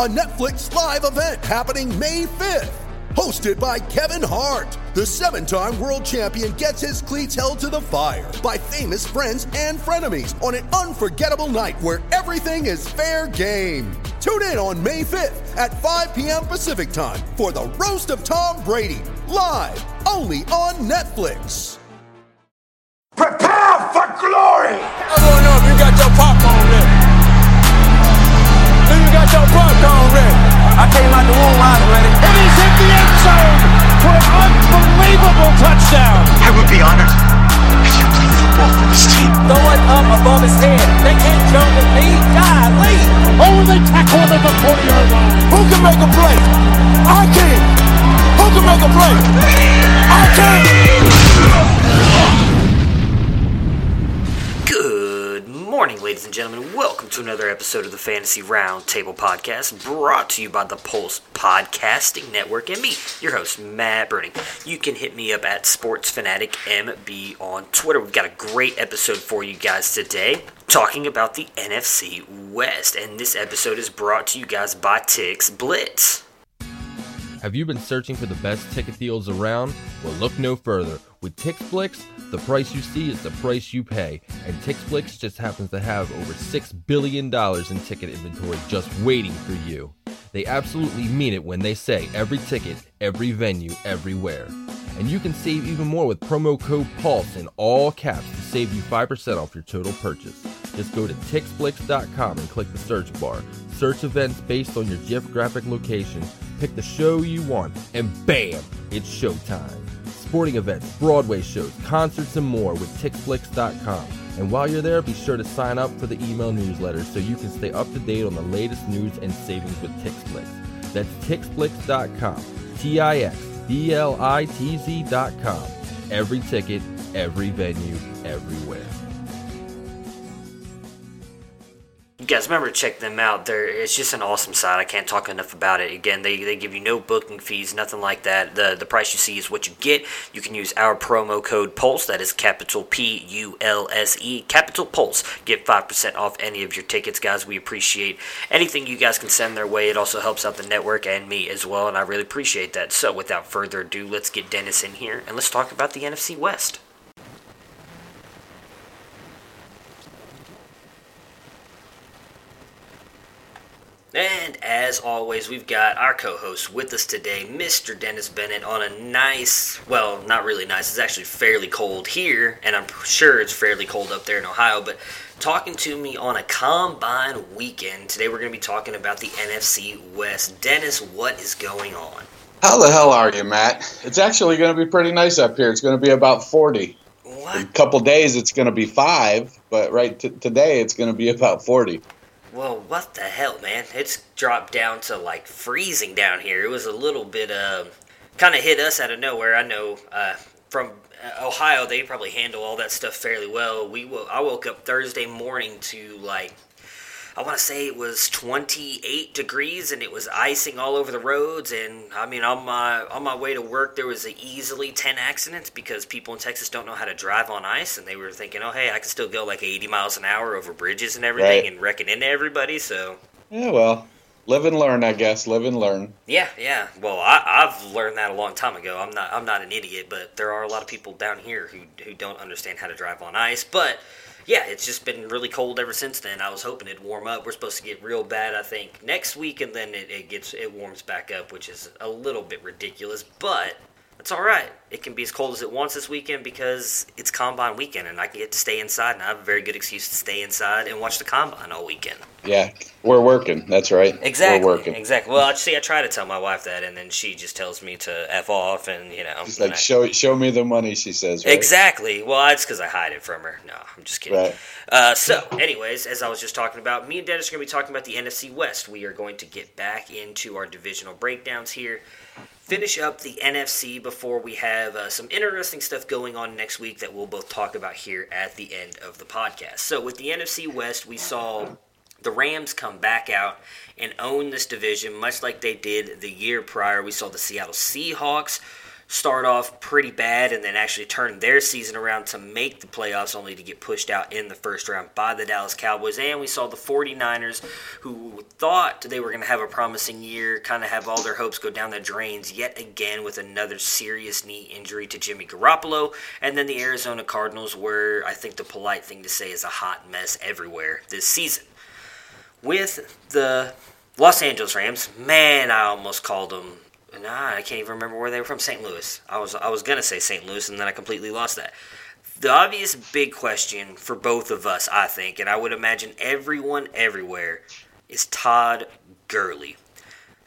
a Netflix live event happening May 5th. Hosted by Kevin Hart, the seven time world champion gets his cleats held to the fire by famous friends and frenemies on an unforgettable night where everything is fair game. Tune in on May 5th at 5 p.m. Pacific time for the Roast of Tom Brady, live only on Netflix. Prepare for glory! I wanna know if you got your popcorn ready. Do you got your popcorn ready? I came out the womb, I was ready. And he's hit the end zone for an unbelievable touchdown. I would be honored if you played football for this team. Throw it up above his head. They can't jump with me. Golly. Oh, they tackle him at the 40 yard line. Who can make a play? I can. Who can make a play? I can. Morning, ladies and gentlemen. Welcome to another episode of the Fantasy Roundtable Podcast, brought to you by the Pulse Podcasting Network and me, your host, Matt Burning. You can hit me up at Sports Fanatic MB on Twitter. We've got a great episode for you guys today, talking about the NFC West, and this episode is brought to you guys by Tix Blitz. Have you been searching for the best ticket deals around? Well, look no further. With TixBlitz, the price you see is the price you pay, and TixBlitz just happens to have over $6 billion in ticket inventory just waiting for you. They absolutely mean it when they say every ticket, every venue, everywhere. And you can save even more with promo code PULSE in all caps to save you 5% off your total purchase. Just go to tixblitz.com and click the search bar. Search events based on your geographic location, pick the show you want, and bam, it's showtime. Sporting events, Broadway shows, concerts, and more with tixblitz.com. And while you're there, be sure to sign up for the email newsletter so you can stay up to date on the latest news and savings with TixBlitz. That's tixblitz.com. T I X B L I T Z.com. Every ticket, every venue, everywhere. Guys remember to check them out. They're, it's just an awesome site. I can't talk enough about it. Again, they, they give you no booking fees, nothing like that. The the price you see is what you get. You can use our promo code PULSE, that is capital P U L S E, capital PULSE. Get 5% off any of your tickets, guys. We appreciate anything you guys can send their way. It also helps out the network and me as well, and I really appreciate that. So, without further ado, let's get Dennis in here and let's talk about the NFC West. And as always, we've got our co host with us today, Mr. Dennis Bennett, on a nice, well, not really nice, it's actually fairly cold here, and I'm sure it's fairly cold up there in Ohio, but talking to me on a combine weekend. Today we're going to be talking about the NFC West. Dennis, what is going on? How the hell are you, Matt? It's actually going to be pretty nice up here. It's going to be about 40. In a couple days, it's going to be five, but right t- today, it's going to be about 40. Well, what the hell, man? It's dropped down to like freezing down here. It was a little bit, uh, kind of hit us out of nowhere. I know uh, from uh, Ohio, they probably handle all that stuff fairly well. We wo- I woke up Thursday morning to like, I want to say it was 28 degrees and it was icing all over the roads. And I mean, on my on my way to work, there was easily 10 accidents because people in Texas don't know how to drive on ice, and they were thinking, oh hey, I can still go like 80 miles an hour over bridges and everything Right. and wrecking into everybody. So Yeah, well, live and learn, I guess. Live and learn. yeah, yeah. Well, I, I've learned that a long time ago. I'm not I'm not an idiot, but there are a lot of people down here who who don't understand how to drive on ice. But yeah, it's just been really cold ever since then. I was hoping it'd warm up. We're supposed to get real bad, I think, next week, and then it, it gets it warms back up, which is a little bit ridiculous, but it's all right. it can be as cold as it wants this weekend because it's combine weekend and I can get to stay inside and I have a very good excuse to stay inside and watch the combine all weekend. Yeah, we're working. That's right. Exactly. We're working. Exactly. Well, I see. I try to tell my wife that, and then she just tells me to f off, and you know. And like I- show show me the money. She says. Right? Exactly. Well, it's because I hide it from her. No, I'm just kidding. Right. Uh, so, anyways, as I was just talking about, me and Dennis are going to be talking about the NFC West. We are going to get back into our divisional breakdowns here, finish up the NFC before we have uh, some interesting stuff going on next week that we'll both talk about here at the end of the podcast. So, with the NFC West, we saw the Rams come back out and own this division, much like they did the year prior. We saw the Seattle Seahawks start off pretty bad and then actually turn their season around to make the playoffs only to get pushed out in the first round by the Dallas Cowboys. And we saw the 49ers who thought they were going to have a promising year, kind of have all their hopes go down the drains yet again with another serious knee injury to Jimmy Garoppolo. And then the Arizona Cardinals were, I think the polite thing to say is a hot mess everywhere this season with the Los Angeles Rams, man, I almost called them. Nah, I can't even remember where they were from. St. Louis. I was I was gonna say St. Louis, and then I completely lost that. The obvious big question for both of us, I think, and I would imagine everyone everywhere, is Todd Gurley.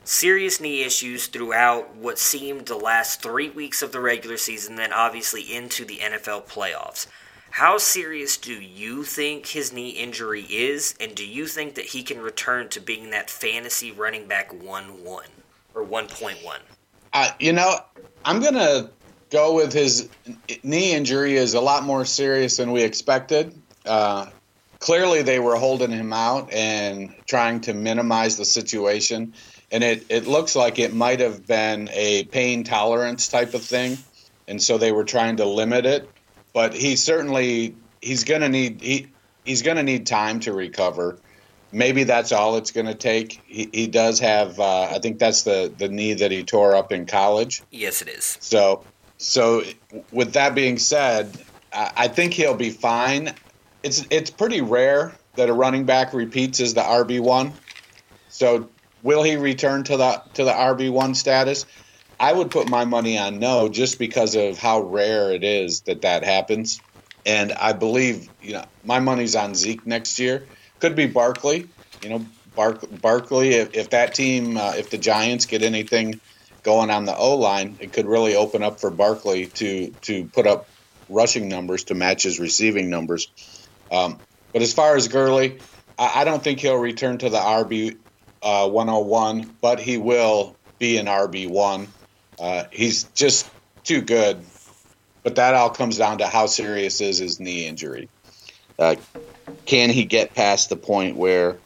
Serious knee issues throughout what seemed the last three weeks of the regular season, then obviously into the NFL playoffs. How serious do you think his knee injury is, and do you think that he can return to being that fantasy running back 1 1 or 1.1? Uh, you know, I'm gonna go with his knee injury is a lot more serious than we expected. Uh, clearly, they were holding him out and trying to minimize the situation, and it, it looks like it might have been a pain tolerance type of thing, and so they were trying to limit it. But he certainly he's gonna need he he's gonna need time to recover. Maybe that's all it's going to take. He, he does have, uh, I think that's the, the knee that he tore up in college. Yes, it is. So, so with that being said, I, I think he'll be fine. It's it's pretty rare that a running back repeats as the RB one. So, will he return to the to the RB one status? I would put my money on no, just because of how rare it is that that happens. And I believe, you know, my money's on Zeke next year. Could be Barkley. You know, Bark, Barkley. If, if that team, uh, if the Giants get anything going on the O line, it could really open up for Barkley to to put up rushing numbers to match his receiving numbers. Um, but as far as Gurley, I, I don't think he'll return to the RB uh, 101, but he will be an RB one. Uh, he's just too good. But that all comes down to how serious is his knee injury. Uh, can he get past the point where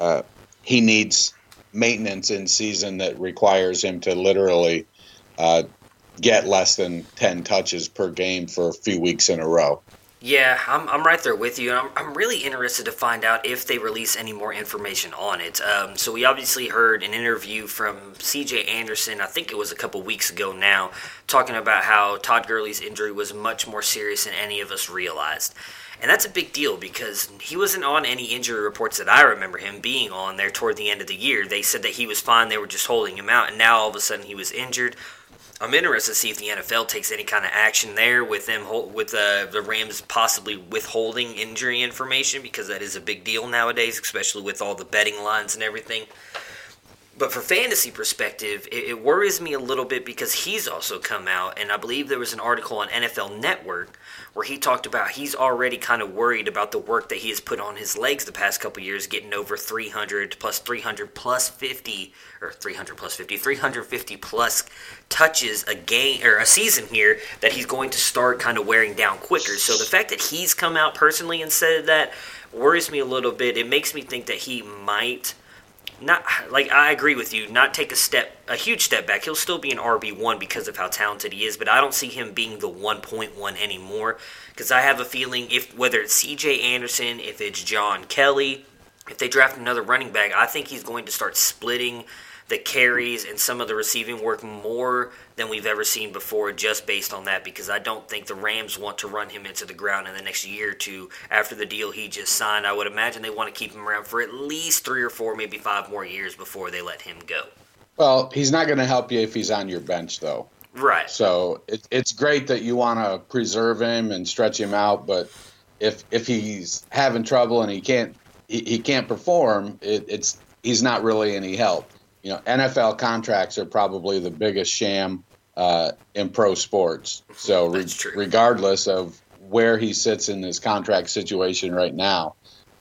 uh, he needs maintenance in season that requires him to literally uh, get less than 10 touches per game for a few weeks in a row? Yeah, I'm, I'm right there with you. I'm, I'm really interested to find out if they release any more information on it. Um, so, we obviously heard an interview from CJ Anderson, I think it was a couple weeks ago now, talking about how Todd Gurley's injury was much more serious than any of us realized. And that's a big deal because he wasn't on any injury reports that I remember him being on there toward the end of the year. They said that he was fine, they were just holding him out, and now all of a sudden he was injured. I'm interested to see if the NFL takes any kind of action there with them with uh, the Rams possibly withholding injury information because that is a big deal nowadays, especially with all the betting lines and everything. But for fantasy perspective, it, it worries me a little bit because he's also come out, and I believe there was an article on NFL Network where he talked about he's already kind of worried about the work that he has put on his legs the past couple years, getting over 300 plus 300 plus 50 or 300 plus 50, 350 plus touches a game or a season here that he's going to start kind of wearing down quicker. So the fact that he's come out personally and said that worries me a little bit. It makes me think that he might not like I agree with you, not take a step a huge step back. He'll still be an RB1 because of how talented he is, but I don't see him being the 1.1 anymore cuz I have a feeling if whether it's CJ Anderson, if it's John Kelly, if they draft another running back, I think he's going to start splitting the carries and some of the receiving work more than we've ever seen before, just based on that, because I don't think the Rams want to run him into the ground in the next year or two after the deal he just signed. I would imagine they want to keep him around for at least three or four, maybe five more years before they let him go. Well, he's not going to help you if he's on your bench, though. Right. So it, it's great that you want to preserve him and stretch him out, but if if he's having trouble and he can't he, he can't perform, it, it's he's not really any help. You know, NFL contracts are probably the biggest sham uh, in pro sports. So re- regardless of where he sits in his contract situation right now,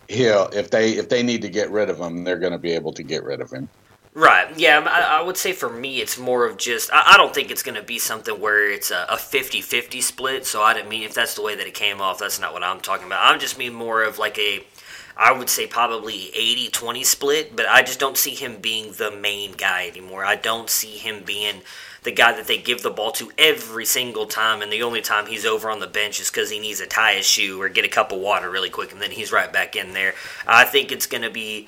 he'll if they if they need to get rid of him, they're going to be able to get rid of him. Right. Yeah, I, I, would say for me, it's more of just, I, I don't think it's going to be something where it's a 50 50 split. So I didn't mean, if that's the way that it came off, that's not what I'm talking about. I'm just mean more of like a, I would say probably 80 20 split, but I just don't see him being the main guy anymore. I don't see him being the guy that they give the ball to every single time, and the only time he's over on the bench is because he needs to tie his shoe or get a cup of water really quick, and then he's right back in there. I think it's going to be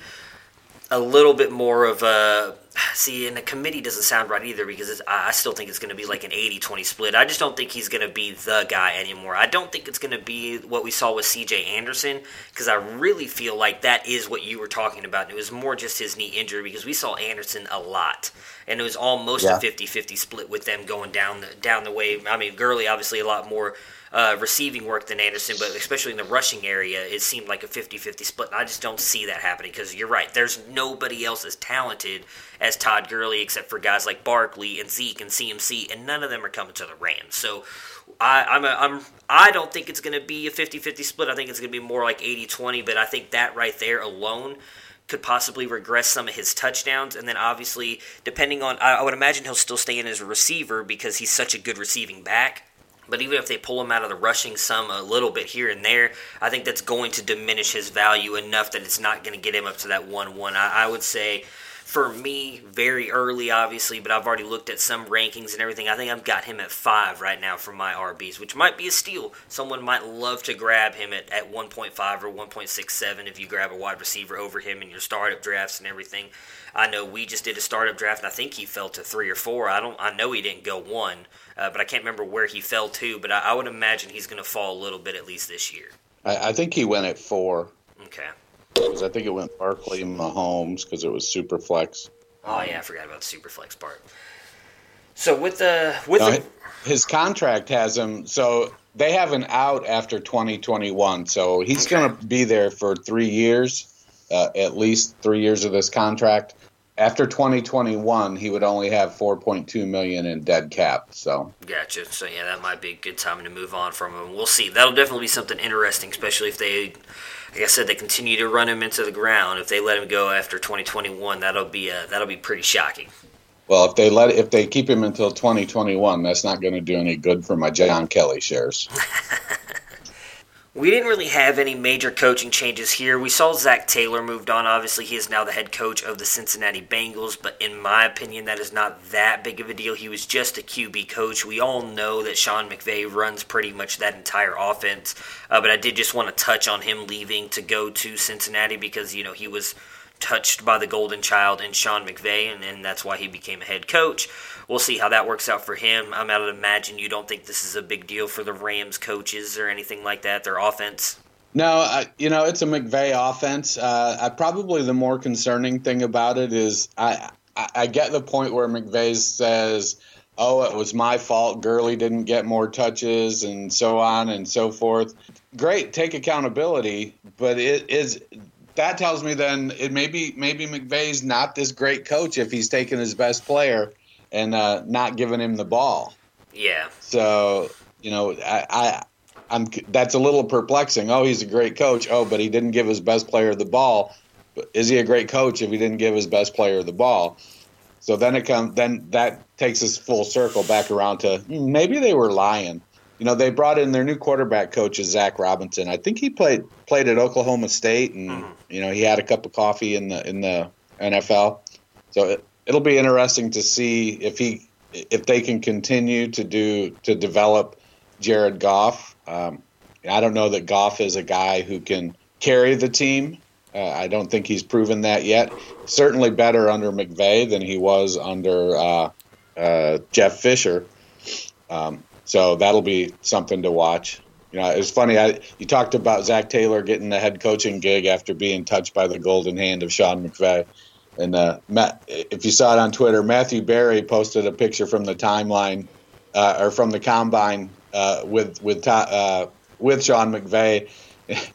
a little bit more of a see and the committee doesn't sound right either because i still think it's going to be like an 80-20 split. I just don't think he's going to be the guy anymore. I don't think it's going to be what we saw with cj anderson because i really feel like that is what you were talking about. It was more just his knee injury because we saw anderson a lot and it was almost yeah. a 50-50 split with them going down the, down the way i mean gurley obviously a lot more uh, receiving work than Anderson, but especially in the rushing area, it seemed like a 50 50 split. And I just don't see that happening because you're right. There's nobody else as talented as Todd Gurley except for guys like Barkley and Zeke and CMC, and none of them are coming to the Rams. So I, I'm, a, I'm, I don't think it's going to be a 50 50 split. I think it's going to be more like 80 20, but I think that right there alone could possibly regress some of his touchdowns. And then obviously, depending on, I, I would imagine he'll still stay in as a receiver because he's such a good receiving back. But even if they pull him out of the rushing some a little bit here and there, I think that's going to diminish his value enough that it's not going to get him up to that 1 1. I, I would say for me, very early, obviously, but I've already looked at some rankings and everything. I think I've got him at five right now for my RBs, which might be a steal. Someone might love to grab him at, at 1.5 or 1.67 if you grab a wide receiver over him in your startup drafts and everything. I know we just did a startup draft, and I think he fell to three or four. I don't. I know he didn't go one, uh, but I can't remember where he fell to. But I, I would imagine he's going to fall a little bit at least this year. I, I think he went at four. Okay. Because I think it went Barkley Mahomes because it was super flex. Oh yeah, I forgot about the super flex part. So with the with no, the... his contract has him. So they have an out after 2021. So he's okay. going to be there for three years, uh, at least three years of this contract after 2021 he would only have 4.2 million in dead cap so gotcha so yeah that might be a good time to move on from him we'll see that'll definitely be something interesting especially if they like i said they continue to run him into the ground. If they let him go after 2021 that'll be uh, that'll be pretty shocking. Well if they let if they keep him until 2021 that's not going to do any good for my john kelly shares We didn't really have any major coaching changes here. We saw Zac Taylor moved on. Obviously, he is now the head coach of the Cincinnati Bengals, but in my opinion, that is not that big of a deal. He was just a QB coach. We all know that Sean McVay runs pretty much that entire offense, uh, but I did just want to touch on him leaving to go to Cincinnati because, you know, he was touched by the golden child in Sean McVay, and, and that's why he became a head coach we'll see how that works out for him. I'm out of imagine you don't think this is a big deal for the Rams coaches or anything like that. Their offense. No, I, you know it's a McVay offense. Uh, I, probably the more concerning thing about it is I, I, I get the point where McVay says, "Oh, it was my fault. Gurley didn't get more touches, and so on and so forth." Great, take accountability, but it is that tells me then it maybe maybe McVay's not this great coach if he's taking his best player and uh, not giving him the ball. Yeah. So you know, I, I I'm that's a little perplexing. Oh, he's a great coach. Oh, but he didn't give his best player the ball. Is he a great coach if he didn't give his best player the ball? So then it comes. Then that takes us full circle back around to maybe they were lying. You know, they brought in their new quarterback coach, is Zac Robinson. I think he played played at Oklahoma State, and mm. you know he had a cup of coffee in the in the NFL. So it'll be interesting to see if he if they can continue to do to develop Jared Goff. Um, I don't know that Goff is a guy who can carry the team. Uh, I don't think he's proven that yet. Certainly better under McVay than he was under uh, uh, Jeff Fisher. Um, so that'll be something to watch. You know, it's funny. I, you talked about Zac Taylor getting the head coaching gig after being touched by the golden hand of Sean McVay. And uh, Matt, if you saw it on Twitter, Matthew Berry posted a picture from the timeline uh, or from the combine uh, with with uh, with Sean McVay.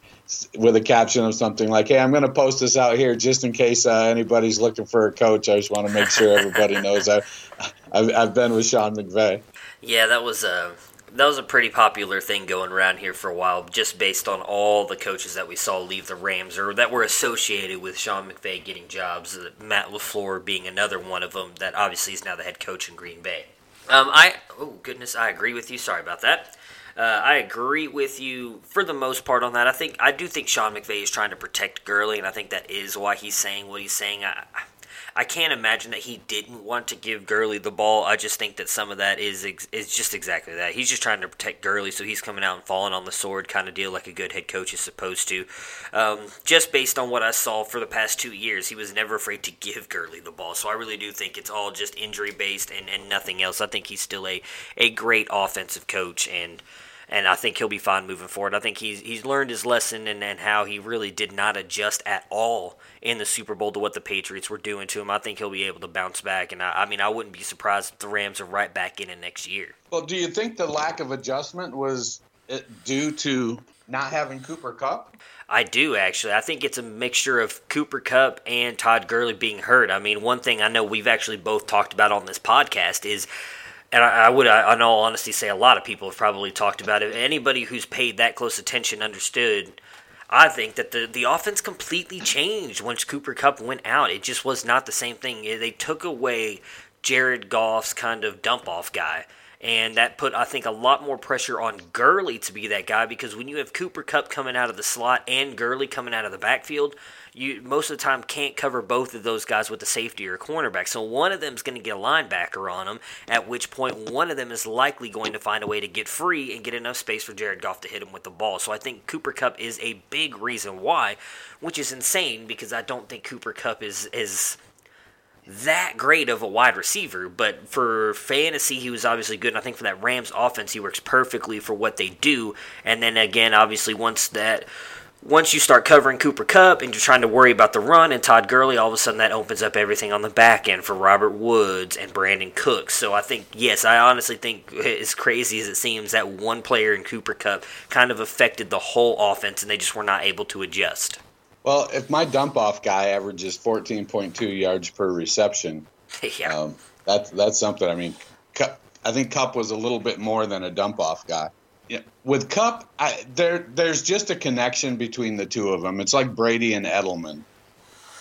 with a caption of something like, "Hey, I'm going to post this out here just in case uh, anybody's looking for a coach. I just want to make sure everybody knows I, I've, I've been with Sean McVay." Yeah, that was a that was a pretty popular thing going around here for a while, just based on all the coaches that we saw leave the Rams or that were associated with Sean McVay getting jobs. Uh, Matt LaFleur being another one of them. That obviously is now the head coach in Green Bay. Um, I oh goodness, I agree with you. Sorry about that. Uh, I agree with you for the most part on that. I think I do think Sean McVay is trying to protect Gurley, and I think that is why he's saying what he's saying. I, I can't imagine that he didn't want to give Gurley the ball. I just think that some of that is is just exactly that. He's just trying to protect Gurley, so he's coming out and falling on the sword kind of deal, like a good head coach is supposed to. Um, just based on what I saw for the past two years, he was never afraid to give Gurley the ball. So I really do think it's all just injury based and, and nothing else. I think he's still a, a great offensive coach and and I think he'll be fine moving forward. I think he's he's learned his lesson and, and how he really did not adjust at all in the Super Bowl to what the Patriots were doing to him. I think he'll be able to bounce back, and I, I mean I wouldn't be surprised if the Rams are right back in it next year. Well, do you think the lack of adjustment was due to not having Cooper Kupp? I do actually. I think it's a mixture of Cooper Kupp and Todd Gurley being hurt. I mean, one thing I know we've actually both talked about on this podcast is and I, I would, I, in all honesty, say a lot of people have probably talked about it. Anybody who's paid that close attention understood. I think that the the offense completely changed once Cooper Kupp went out. It just was not the same thing. They took away Jared Goff's kind of dump off guy. And that put, I think, a lot more pressure on Gurley to be that guy because when you have Cooper Kupp coming out of the slot and Gurley coming out of the backfield, you most of the time can't cover both of those guys with a safety or a cornerback. So one of them is going to get a linebacker on them, at which point one of them is likely going to find a way to get free and get enough space for Jared Goff to hit him with the ball. So I think Cooper Kupp is a big reason why, which is insane because I don't think Cooper Kupp is is that great of a wide receiver, but for fantasy, he was obviously good. And I think for that Rams offense, he works perfectly for what they do. And then again, obviously, once that once you start covering Cooper Kupp and you're trying to worry about the run and Todd Gurley, all of a sudden that opens up everything on the back end for Robert Woods and Brandin Cooks. So I think, yes, I honestly think, as crazy as it seems, that one player in Cooper Kupp kind of affected the whole offense and they just were not able to adjust. Well, if my dump off guy averages 14.2 yards per reception, yeah. Um, that's, that's something. I mean, I think Kupp was a little bit more than a dump off guy. Yeah, with Kupp, I, there there's just a connection between the two of them. It's like Brady and Edelman.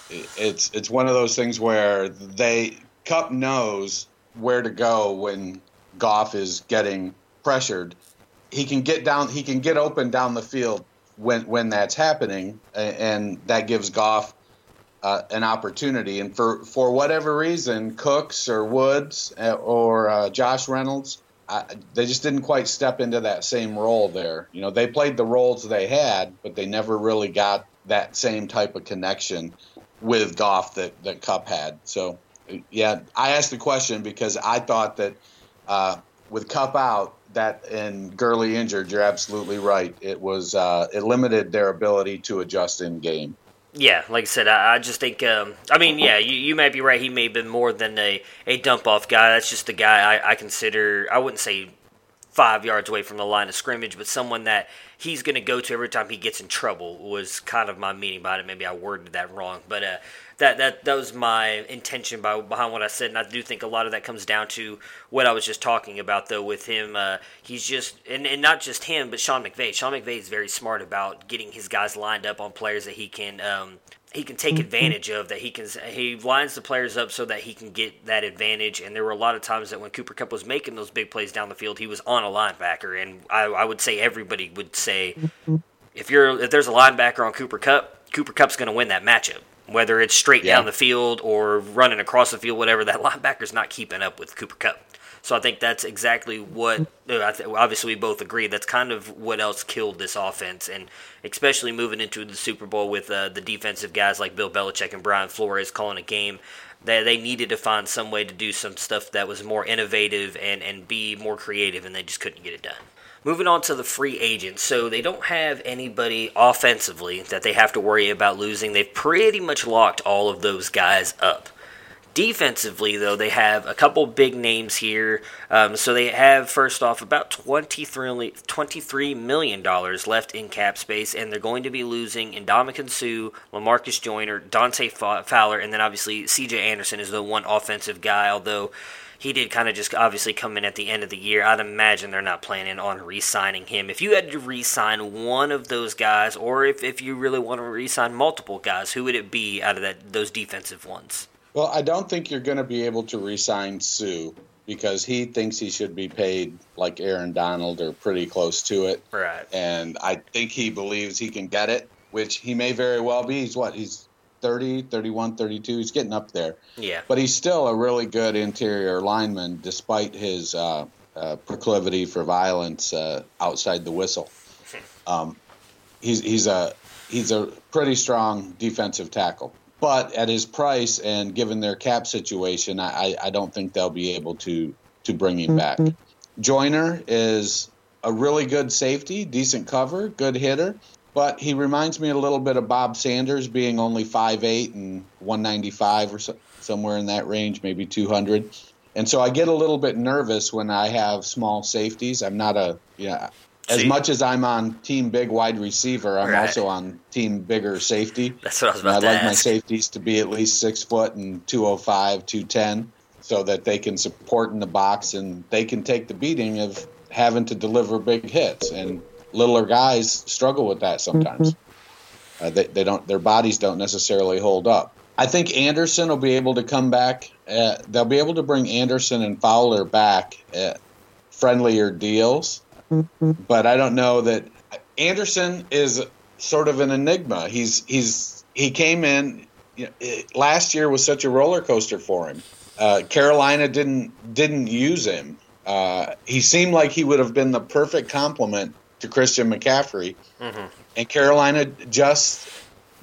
It's it's one of those things where they Kupp knows where to go when Goff is getting pressured. He can get down. He can get open down the field when when that's happening, and that gives Goff uh, an opportunity. And for for whatever reason, Cooks or Woods uh, or uh, Josh Reynolds I, they just didn't quite step into that same role there. You know, they played the roles they had, but they never really got that same type of connection with Goff that that Kupp had. So, yeah, I asked the question because I thought that uh, with Kupp out, that and Gurley injured, you're absolutely right. It was uh, it limited their ability to adjust in game. Yeah, like I said, I, I just think. Um, I mean, yeah, you, you might be right. He may have been more than a, a dump off guy. That's just a guy I, I consider. I wouldn't say five yards away from the line of scrimmage, but someone that he's going to go to every time he gets in trouble was kind of my meaning about it. Maybe I worded that wrong, but uh, that that that was my intention by, behind what I said, and I do think a lot of that comes down to what I was just talking about, though. With him, uh, he's just and, and not just him, but Sean McVay. Sean McVay is very smart about getting his guys lined up on players that he can. Um, he can take mm-hmm. advantage of that he can he lines the players up so that he can get that advantage and there were a lot of times that when Cooper Kupp was making those big plays down the field he was on a linebacker and I, I would say everybody would say mm-hmm. if you're if there's a linebacker on Cooper Kupp Cooper Kupp's going to win that matchup whether it's straight yeah. down the field or running across the field, whatever. That linebacker's not keeping up with Cooper Kupp. So I think that's exactly what. Uh, obviously, we both agree that's kind of what else killed this offense, and especially moving into the Super Bowl with uh, the defensive guys like Bill Belichick and Brian Flores calling a game. They, they needed to find some way to do some stuff that was more innovative and, and be more creative, and they just couldn't get it done. Moving on to the free agents. So they don't have anybody offensively that they have to worry about losing. They've pretty much locked all of those guys up. Defensively, though, they have a couple big names here. Um, so they have, first off, about $23, $23 million left in cap space, and they're going to be losing Ndamukong Suh, Lamarcus Joyner, Dante Fowler, and then obviously CJ Anderson is the one offensive guy, although he did kind of just obviously come in at the end of the year. I'd imagine they're not planning on re signing him. If you had to re sign one of those guys, or if, if you really want to re sign multiple guys, who would it be out of that those defensive ones? Well, I don't think you're going to be able to re sign Suh because he thinks he should be paid like Aaron Donald or pretty close to it. Right. And I think he believes he can get it, which he may very well be. He's what? He's 30, 31, 32. He's getting up there. Yeah. But he's still a really good interior lineman despite his uh, uh, proclivity for violence uh, outside the whistle. Um, he's, he's, a, he's a pretty strong defensive tackle. But at his price and given their cap situation, I, I don't think they'll be able to, to bring him back. Mm-hmm. Joyner is a really good safety, decent cover, good hitter but he reminds me a little bit of Bob Sanders, being only 5'8 and 195 or so, somewhere in that range, maybe 200. And so I get a little bit nervous when I have small safeties. I'm not a, yeah, as See? much as I'm on team big wide receiver, I'm Right. also on team bigger safety. That's what I was And about I to like my safeties to be at least six foot and 205, 210, so that they can support in the box and they can take the beating of having to deliver big hits. And littler guys struggle with that sometimes. Uh, they, they don't, their bodies don't necessarily hold up. I think Anderson will be able to come back. Uh, they'll be able to bring Anderson and Fowler back at friendlier deals, but I don't know that Anderson is sort of an enigma. He's he's he came in you know, it, last year was such a roller coaster for him. Uh, Carolina didn't didn't use him. Uh, he seemed like he would have been the perfect complement to Christian McCaffrey, and Carolina just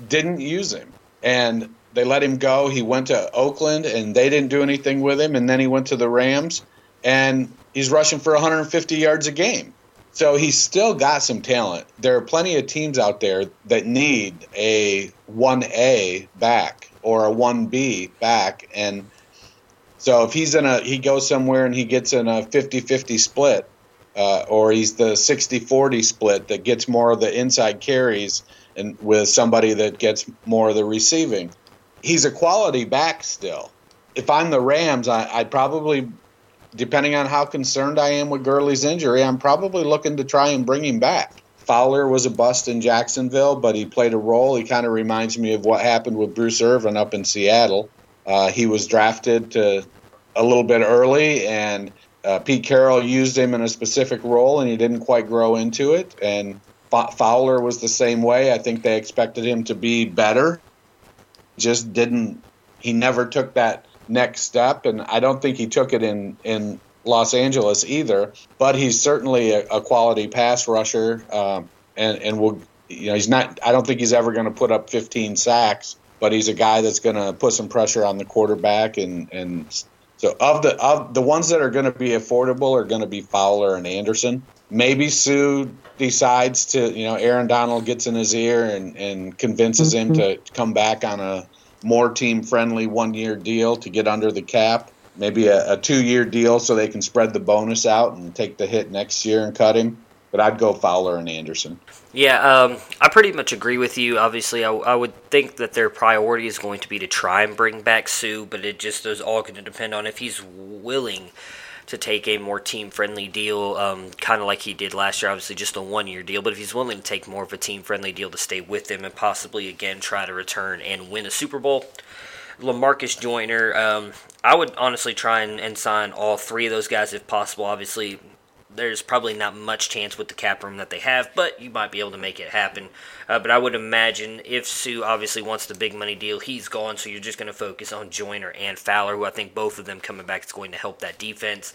didn't use him. And they let him go. He went to Oakland, and they didn't do anything with him. And then he went to the Rams, and he's rushing for 150 yards a game. So he's still got some talent. There are plenty of teams out there that need a 1A back or a 1B back. And so if he's in a, he goes somewhere and he gets in a 50 50 split, uh, or he's the 60 40 split that gets more of the inside carries and with somebody that gets more of the receiving, he's a quality back still. If I'm the Rams, I, I'd probably depending on how concerned I am with Gurley's injury, I'm probably looking to try and bring him back. Fowler was a bust in Jacksonville, but he played a role. He kind of reminds me of what happened with Bruce Irvin up in Seattle. Uh, he was drafted to a little bit early, and uh, Pete Carroll used him in a specific role, and he didn't quite grow into it. And Fowler was the same way. I think they expected him to be better, just didn't. He never took that next step, and I don't think he took it in in Los Angeles either. But he's certainly a, a quality pass rusher, um, and and will you know he's not. I don't think he's ever going to put up 15 sacks, but he's a guy that's going to put some pressure on the quarterback, and and so of the of the ones that are going to be affordable are going to be Fowler and Anderson. Maybe Suh decides to you know Aaron Donald gets in his ear and and convinces him to come back on a more team friendly one year deal to get under the cap. Maybe a, a two year deal so they can spread the bonus out and take the hit next year and cut him. But I'd go Fowler and Anderson. Yeah, um, I pretty much agree with you. Obviously, I, I would think that their priority is going to be to try and bring back Suh, but it just is all going to depend on if he's willing to take a more team friendly deal, um, kind of like he did last year. Obviously, just a one year deal, but if he's willing to take more of a team friendly deal to stay with them and possibly again try to return and win a Super Bowl. Lamarcus Joyner, um, I would honestly try and, and sign all three of those guys if possible. Obviously, there's probably not much chance with the cap room that they have, but you might be able to make it happen. Uh, but I would imagine if Suh obviously wants the big money deal, he's gone, so you're just going to focus on Joyner and Fowler, who I think both of them coming back is going to help that defense.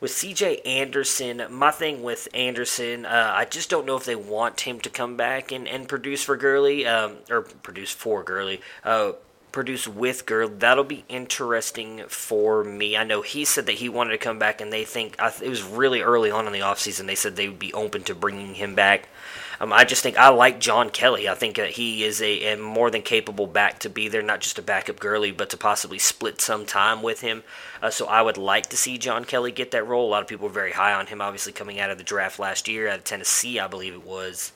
With CJ Anderson, my thing with Anderson, uh, I just don't know if they want him to come back and, and produce for Gurley, um, or produce for Gurley. Uh, produce with Gurley. That'll be interesting for me. I know he said that he wanted to come back, and they think it was really early on in the offseason. They said they would be open to bringing him back. Um, I just think I like John Kelly. I think that he is a, a, more than capable back to be there, not just to back up Gurley, but to possibly split some time with him. Uh, so I would like to see John Kelly get that role. A lot of people were very high on him, obviously coming out of the draft last year out of Tennessee, I believe it was.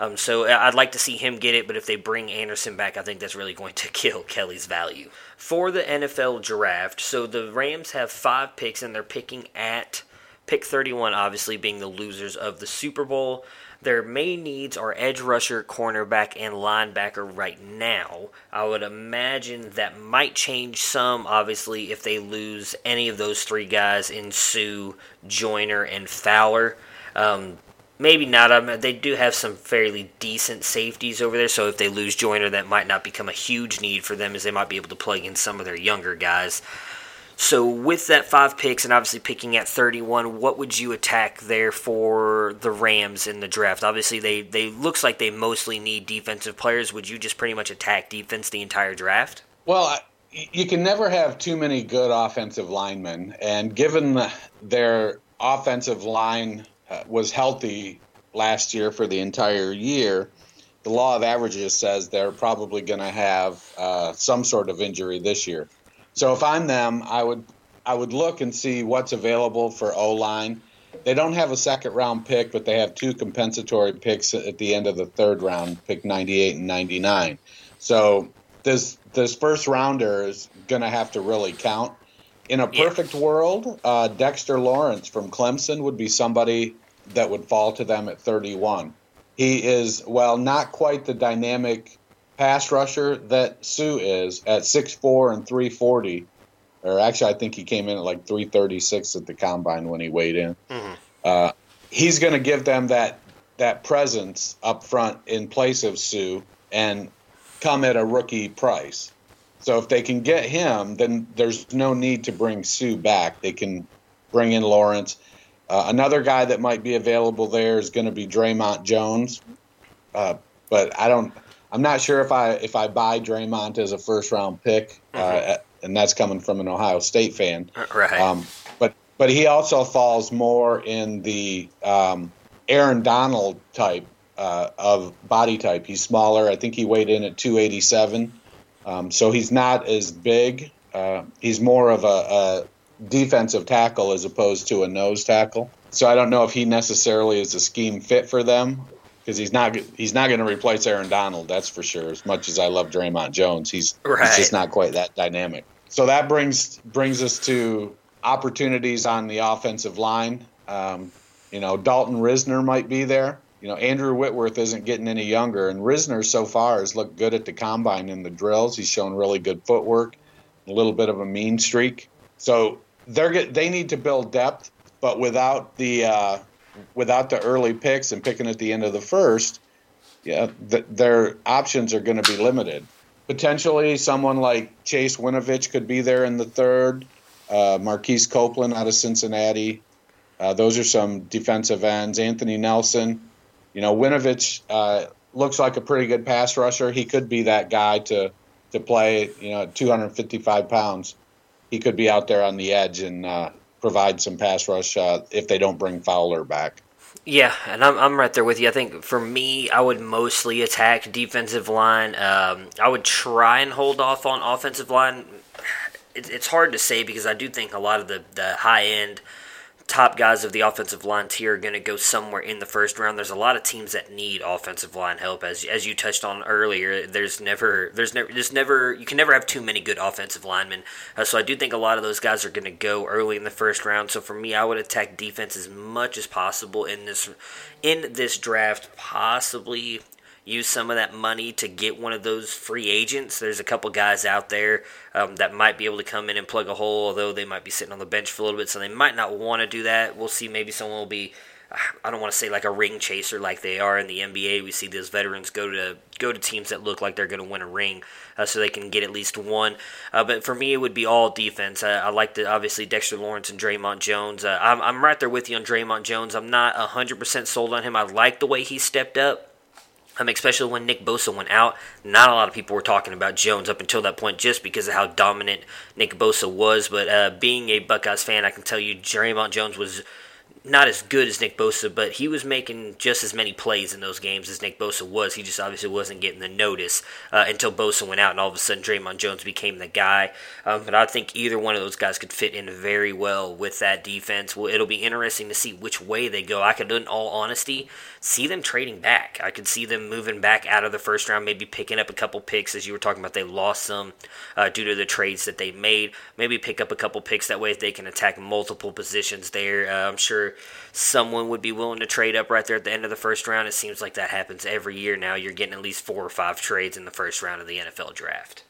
Um, so uh, I'd like to see him get it, but if they bring Anderson back, I think that's really going to kill Kelly's value. For the NFL draft, so the Rams have five picks, and they're picking at pick 31, obviously being the losers of the Super Bowl. Their main needs are edge rusher, cornerback, and linebacker right now. I would imagine that might change some, obviously, if they lose any of those three guys in Suh, Joyner, and Fowler. Um, maybe not. I mean, they do have some fairly decent safeties over there, so if they lose Joyner, that might not become a huge need for them, as they might be able to plug in some of their younger guys. So with that five picks and obviously picking at 31, what would you attack there for the Rams in the draft? Obviously, they they looks like they mostly need defensive players. Would you just pretty much attack defense the entire draft? Well, you can never have too many good offensive linemen, and given their offensive line uh, was healthy last year for the entire year, the law of averages says they're probably going to have uh, some sort of injury this year. So if I'm them, I would I would look and see what's available for O line. They don't have a second round pick, but they have two compensatory picks at the end of the third round, pick 98 and 99. So this this first rounder is going to have to really count. In a perfect yeah. world, uh, Dexter Lawrence from Clemson would be somebody that would fall to them at 31. He is, well, not quite the dynamic pass rusher that Suh is at 6'4 and 340. Or actually, I think he came in at like 336 at the combine when he weighed in. Mm-hmm. Uh, he's going to give them that that presence up front in place of Suh and come at a rookie price. So if they can get him, then there's no need to bring Suh back. They can bring in Lawrence. Uh, another guy that might be available there is going to be Dre'Mont Jones, uh, but I don't. I'm not sure if I if I buy Dre'Mont as a first round pick, uh, mm-hmm. uh, and that's coming from an Ohio State fan. Uh, right. Um, but but he also falls more in the um, Aaron Donald type uh, of body type. He's smaller. I think he weighed in at 287. Um, so he's not as big. Uh, he's more of a, a defensive tackle as opposed to a nose tackle. So I don't know if he necessarily is a scheme fit for them because he's not he's not going to replace Aaron Donald. That's for sure. As much as I love Dre'Mont Jones, he's, right. he's just not quite that dynamic. So that brings brings us to opportunities on the offensive line. Um, you know, Dalton Risner might be there. You know, Andrew Whitworth isn't getting any younger, and Risner so far has looked good at the combine in the drills. He's shown really good footwork, a little bit of a mean streak. So they're they need to build depth, but without the uh, without the early picks and picking at the end of the first, yeah, th- their options are going to be limited. Potentially, someone like Chase Winovich could be there in the third. Uh, Marquise Copeland out of Cincinnati. Uh, those are some defensive ends. Anthony Nelson. You know, Winovich uh, looks like a pretty good pass rusher. He could be that guy to to play. You know, 255 pounds. He could be out there on the edge and uh, provide some pass rush uh, if they don't bring Fowler back. Yeah, and I'm, I'm right there with you. I think for me, I would mostly attack defensive line. Um, I would try and hold off on offensive line. It, it's hard to say because I do think a lot of the, the high end top guys of the offensive line tier are going to go somewhere in the first round. There's a lot of teams that need offensive line help, as as you touched on earlier. There's never, there's never, there's never, you can never have too many good offensive linemen. Uh, so I do think a lot of those guys are going to go early in the first round. So for me, I would attack defense as much as possible in this in this draft. Possibly use some of that money to get one of those free agents. There's a couple guys out there um, that might be able to come in and plug a hole, although they might be sitting on the bench for a little bit, so they might not want to do that. We'll see. Maybe someone will be. I don't want to say like a ring chaser like they are in the NBA. We see those veterans go to go to teams that look like they're going to win a ring, uh, so they can get at least one. Uh, but for me, it would be all defense. I, I like the obviously Dexter Lawrence and Dre'Mont Jones. Uh, I'm, I'm right there with you on Dre'Mont Jones. I'm not 100% sold on him. I like the way he stepped up. Um, especially when Nick Bosa went out, not a lot of people were talking about Jones up until that point, just because of how dominant Nick Bosa was. But uh, being a Buckeyes fan, I can tell you, Dre'Mont Jones was not as good as Nick Bosa, but he was making just as many plays in those games as Nick Bosa was. He just obviously wasn't getting the notice uh, until Bosa went out, and all of a sudden Dre'Mont Jones became the guy. Um, but I think either one of those guys could fit in very well with that defense. Well, it'll be interesting to see which way they go. I could, in all honesty, see them trading back. I could see them moving back out of the first round, maybe picking up a couple picks, as you were talking about. They lost some uh, due to the trades that they made. Maybe pick up a couple picks that way if they can attack multiple positions there. Uh, I'm sure someone would be willing to trade up right there at the end of the first round. It seems like that happens every year now. You're getting at least four or five trades in the first round of the NFL draft.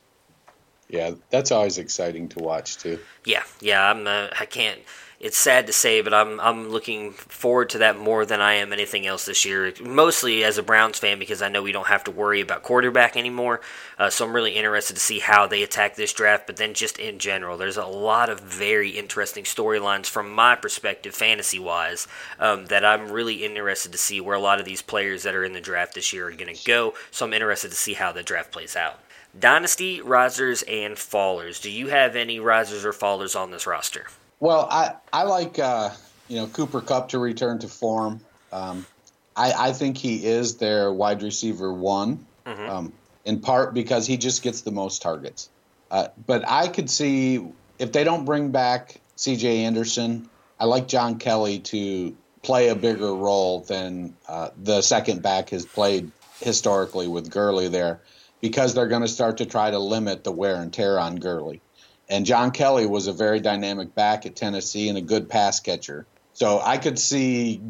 Yeah, that's always exciting to watch too. Yeah, yeah, I'm. Uh, I can't it's sad to say, but I'm I'm looking forward to that more than I am anything else this year. Mostly as a Browns fan because I know we don't have to worry about quarterback anymore. Uh, so I'm really interested to see how they attack this draft. But then just in general, there's a lot of very interesting storylines from my perspective, fantasy wise, um, that I'm really interested to see where a lot of these players that are in the draft this year are going to go. So I'm interested to see how the draft plays out. Dynasty risers and fallers. Do you have any risers or fallers on this roster? Well, I I like uh, you know Cooper Kupp to return to form. Um, I I think he is their wide receiver one, mm-hmm. um, in part because he just gets the most targets. Uh, but I could see if they don't bring back C.J. Anderson, I like John Kelly to play a bigger role than uh, the second back has played historically with Gurley there, because they're going to start to try to limit the wear and tear on Gurley. And John Kelly was a very dynamic back at Tennessee and a good pass catcher. So I could see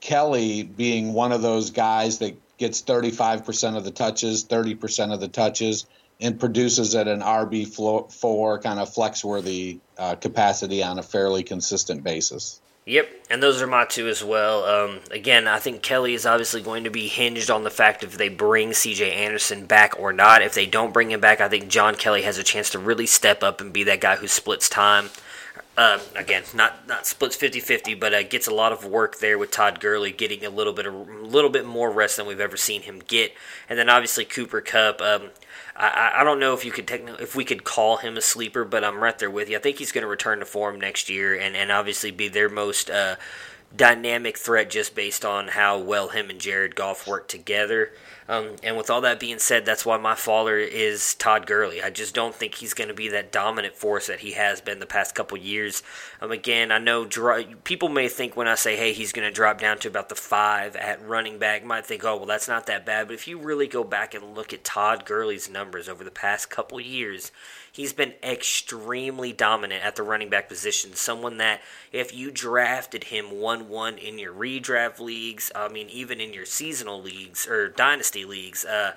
Kelly being one of those guys that gets 35% of the touches, 30% of the touches, and produces at an RB4 kind of flex worthy uh, capacity on a fairly consistent basis. Yep, and those are my two as well. Um, again, I think Kelly is obviously going to be hinged on the fact if they bring CJ Anderson back or not. If they don't bring him back, I think John Kelly has a chance to really step up and be that guy who splits time. Uh, again, not not splits 50-50, but uh, gets a lot of work there with Todd Gurley getting a little bit a little bit more rest than we've ever seen him get, and then obviously Cooper Kupp. Um, I, I don't know if you could if we could call him a sleeper, but I'm right there with you. I think he's going to return to form next year and, and obviously be their most uh, dynamic threat just based on how well him and Jared Goff work together. Um, and with all that being said, that's why my faller is Todd Gurley. I just don't think he's going to be that dominant force that he has been the past couple years. Um, again, I know people may think when I say, hey, he's going to drop down to about the five at running back, might think, oh, well, that's not that bad. But if you really go back and look at Todd Gurley's numbers over the past couple years, he's been extremely dominant at the running back position. Someone that if you drafted him 1 1 in your redraft leagues, I mean, even in your seasonal leagues or dynasty leagues, uh,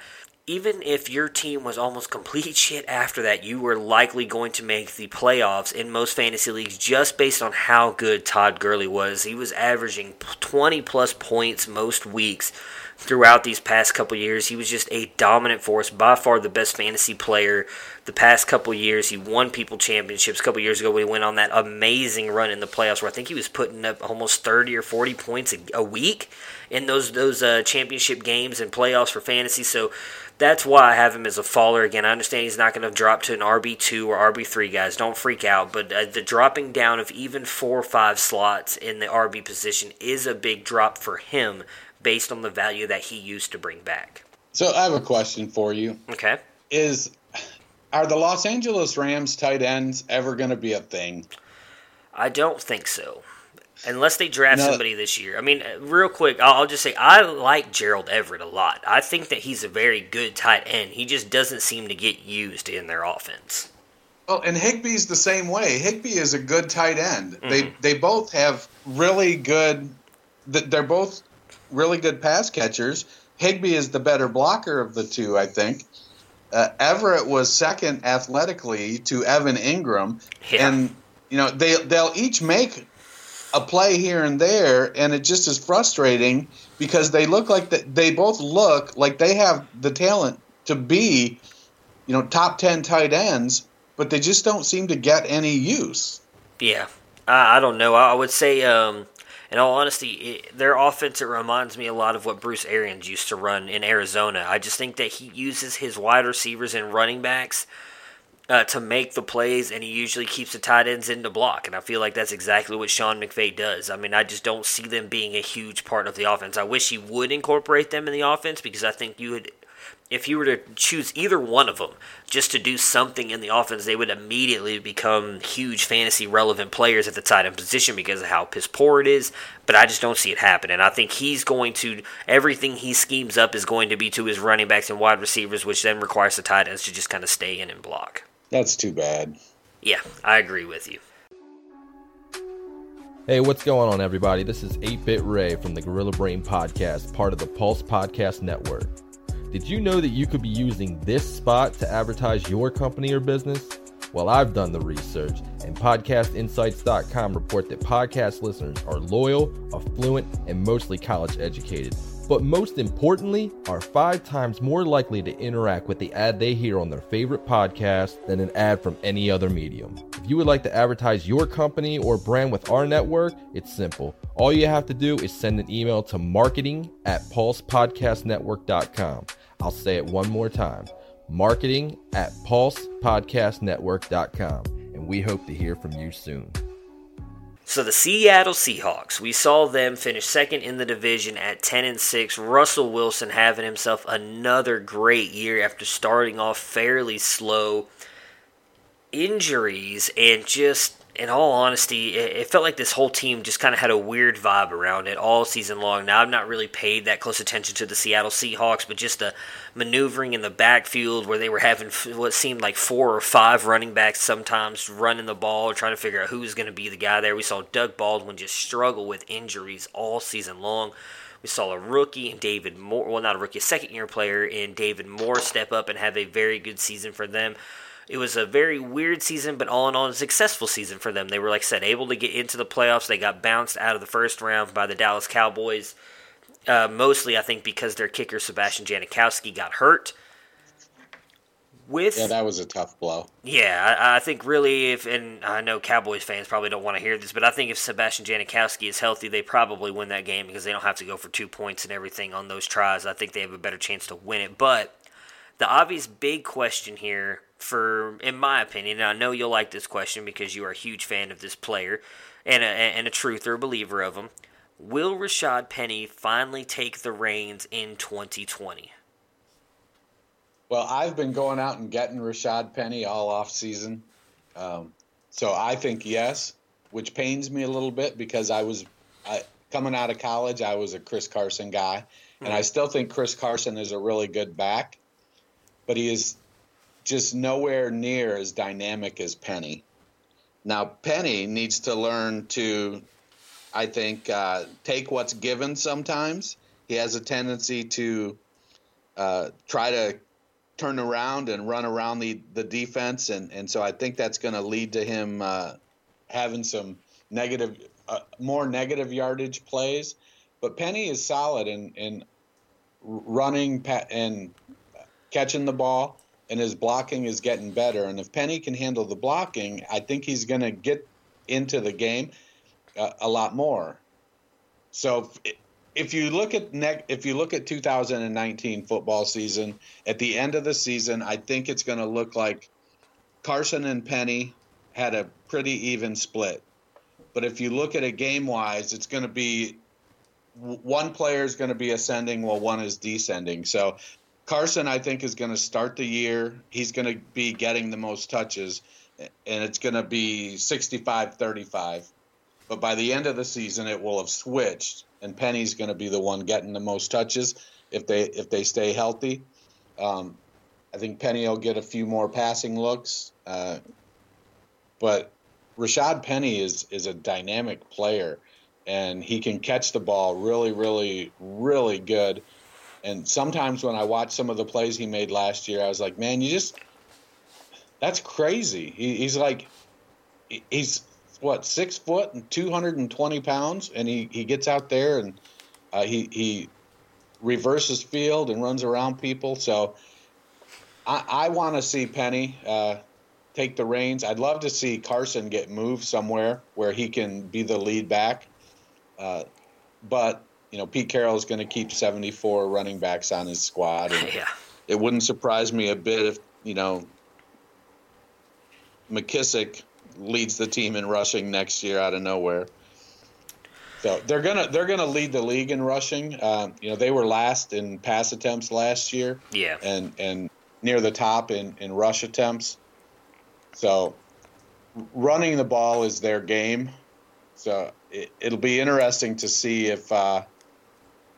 even if your team was almost complete shit after that, you were likely going to make the playoffs in most fantasy leagues just based on how good Todd Gurley was. He was averaging 20 plus points most weeks throughout these past couple years. He was just a dominant force, by far the best fantasy player the past couple years. He won people championships. A couple years ago, we went on that amazing run in the playoffs where I think he was putting up almost 30 or 40 points a, week in those those uh, championship games and playoffs for fantasy. So that's why I have him as a faller. Again, I understand he's not going to drop to an RB2 or RB3, guys. Don't freak out. But uh, the dropping down of even four or five slots in the RB position is a big drop for him based on the value that he used to bring back. So I have a question for you. Okay. Is are the Los Angeles Rams tight ends ever going to be a thing? I don't think so. Unless they draft no. somebody this year. I mean, real quick, I'll just say I like Gerald Everett a lot. I think that he's a very good tight end. He just doesn't seem to get used in their offense. Well, and Higbee's the same way. Higbee is a good tight end. Mm-hmm. They they both have really good. They're both really good pass catchers. Higbee is the better blocker of the two, I think. Uh, Everett was second athletically to Evan Engram, yeah. and you know they they'll each make a play here and there, and it just is frustrating because they look like that. They both look like they have the talent to be, you know, top ten tight ends, but they just don't seem to get any use. Yeah, I, I don't know. I would say um, in all honesty, it, their offense it reminds me a lot of what Bruce Arians used to run in Arizona. I just think that he uses his wide receivers and running backs uh, to make the plays, and he usually keeps the tight ends in the block. And I feel like that's exactly what Sean McVay does. I mean, I just don't see them being a huge part of the offense. I wish he would incorporate them in the offense because I think you would if you were to choose either one of them just to do something in the offense, they would immediately become huge fantasy relevant players at the tight end position because of how piss poor it is. But I just don't see it happening. I think he's going to everything he schemes up is going to be to his running backs and wide receivers, which then requires the tight ends to just kind of stay in and block. That's too bad. Yeah, I agree with you. Hey, what's going on, everybody? This is 8 Bit Ray from the Gorilla Brain Podcast, part of the Pulse Podcast Network. Did you know that you could be using this spot to advertise your company or business? Well, I've done the research, and podcastinsights.com report that podcast listeners are loyal, affluent, and mostly college educated. But most importantly, are five times more likely to interact with the ad they hear on their favorite podcast than an ad from any other medium. If you would like to advertise your company or brand with our network, it's simple. All you have to do is send an email to marketing at pulsepodcastnetwork.com. I'll say it one more time marketing at pulsepodcastnetwork.com. And we hope to hear from you soon. So the Seattle Seahawks, we saw them finish second in the division at 10 and 6. Russell Wilson having himself another great year after starting off fairly slow. Injuries and just in all honesty, it, felt like this whole team just kind of had a weird vibe around it all season long. Now, I've not really paid that close attention to the Seattle Seahawks, but just the maneuvering in the backfield where they were having what seemed like four or five running backs sometimes running the ball, trying to figure out who was going to be the guy there. We saw Doug Baldwin just struggle with injuries all season long. We saw a rookie and David Moore, well, not a rookie, a second year player in David Moore step up and have a very good season for them. It was a very weird season, but all in all, a successful season for them. They were, like I said, able to get into the playoffs. They got bounced out of the first round by the Dallas Cowboys, uh, mostly, I think, because their kicker, Sebastian Janikowski, got hurt. With yeah, that was a tough blow. Yeah, I, I, think really if and I know Cowboys fans probably don't want to hear this, but I think if Sebastian Janikowski is healthy, they probably win that game because they don't have to go for two points and everything on those tries. I think they have a better chance to win it. But the obvious big question here for, in my opinion, and I know you'll like this question because you are a huge fan of this player and a, and a truther, a believer of him. Will Rashad Penny finally take the reins in 2020? Well, I've been going out and getting Rashad Penny all off season. Um, so I think yes, which pains me a little bit because I was I, coming out of college, I was a Chris Carson guy, and I still think Chris Carson is a really good back, but he is just nowhere near as dynamic as Penny. Now, Penny needs to learn to, I think, uh, take what's given sometimes. He has a tendency to uh, try to turn around and run around the, the defense. And, and so I think that's going to lead to him uh, having some negative, uh, more negative yardage plays. But Penny is solid in, in running and catching the ball and his blocking is getting better. And if Penny can handle the blocking, I think he's going to get into the game uh, a lot more. So if, if you look at ne- if you look at 2019 football season, at the end of the season, I think it's going to look like Carson and Penny had a pretty even split. But if you look at it game wise, it's going to be one player is going to be ascending while one is descending. So Carson, I think, is going to start the year. He's going to be getting the most touches, and it's going to be 65 35. But by the end of the season, it will have switched, and Penny's going to be the one getting the most touches if they if they stay healthy. Um, I think Penny will get a few more passing looks, uh, but Rashad Penny is is a dynamic player, and he can catch the ball really, really, really good. And sometimes when I watch some of the plays he made last year, I was like, man, you just that's crazy. He, he's like he's what six foot and 220 pounds, and he he gets out there and uh, he he reverses field and runs around people. So I, I want to see Penny uh, take the reins. I'd love to see Carson get moved somewhere where he can be the lead back. Uh, but you know, Pete Carroll is going to keep 74 running backs on his squad. And yeah. It wouldn't surprise me a bit if you know McKissic leads the team in rushing next year out of nowhere. So they're gonna they're gonna lead the league in rushing. Um, you know they were last in pass attempts last year. Yeah. And and near the top in in rush attempts. So running the ball is their game. So it, will be interesting to see if uh,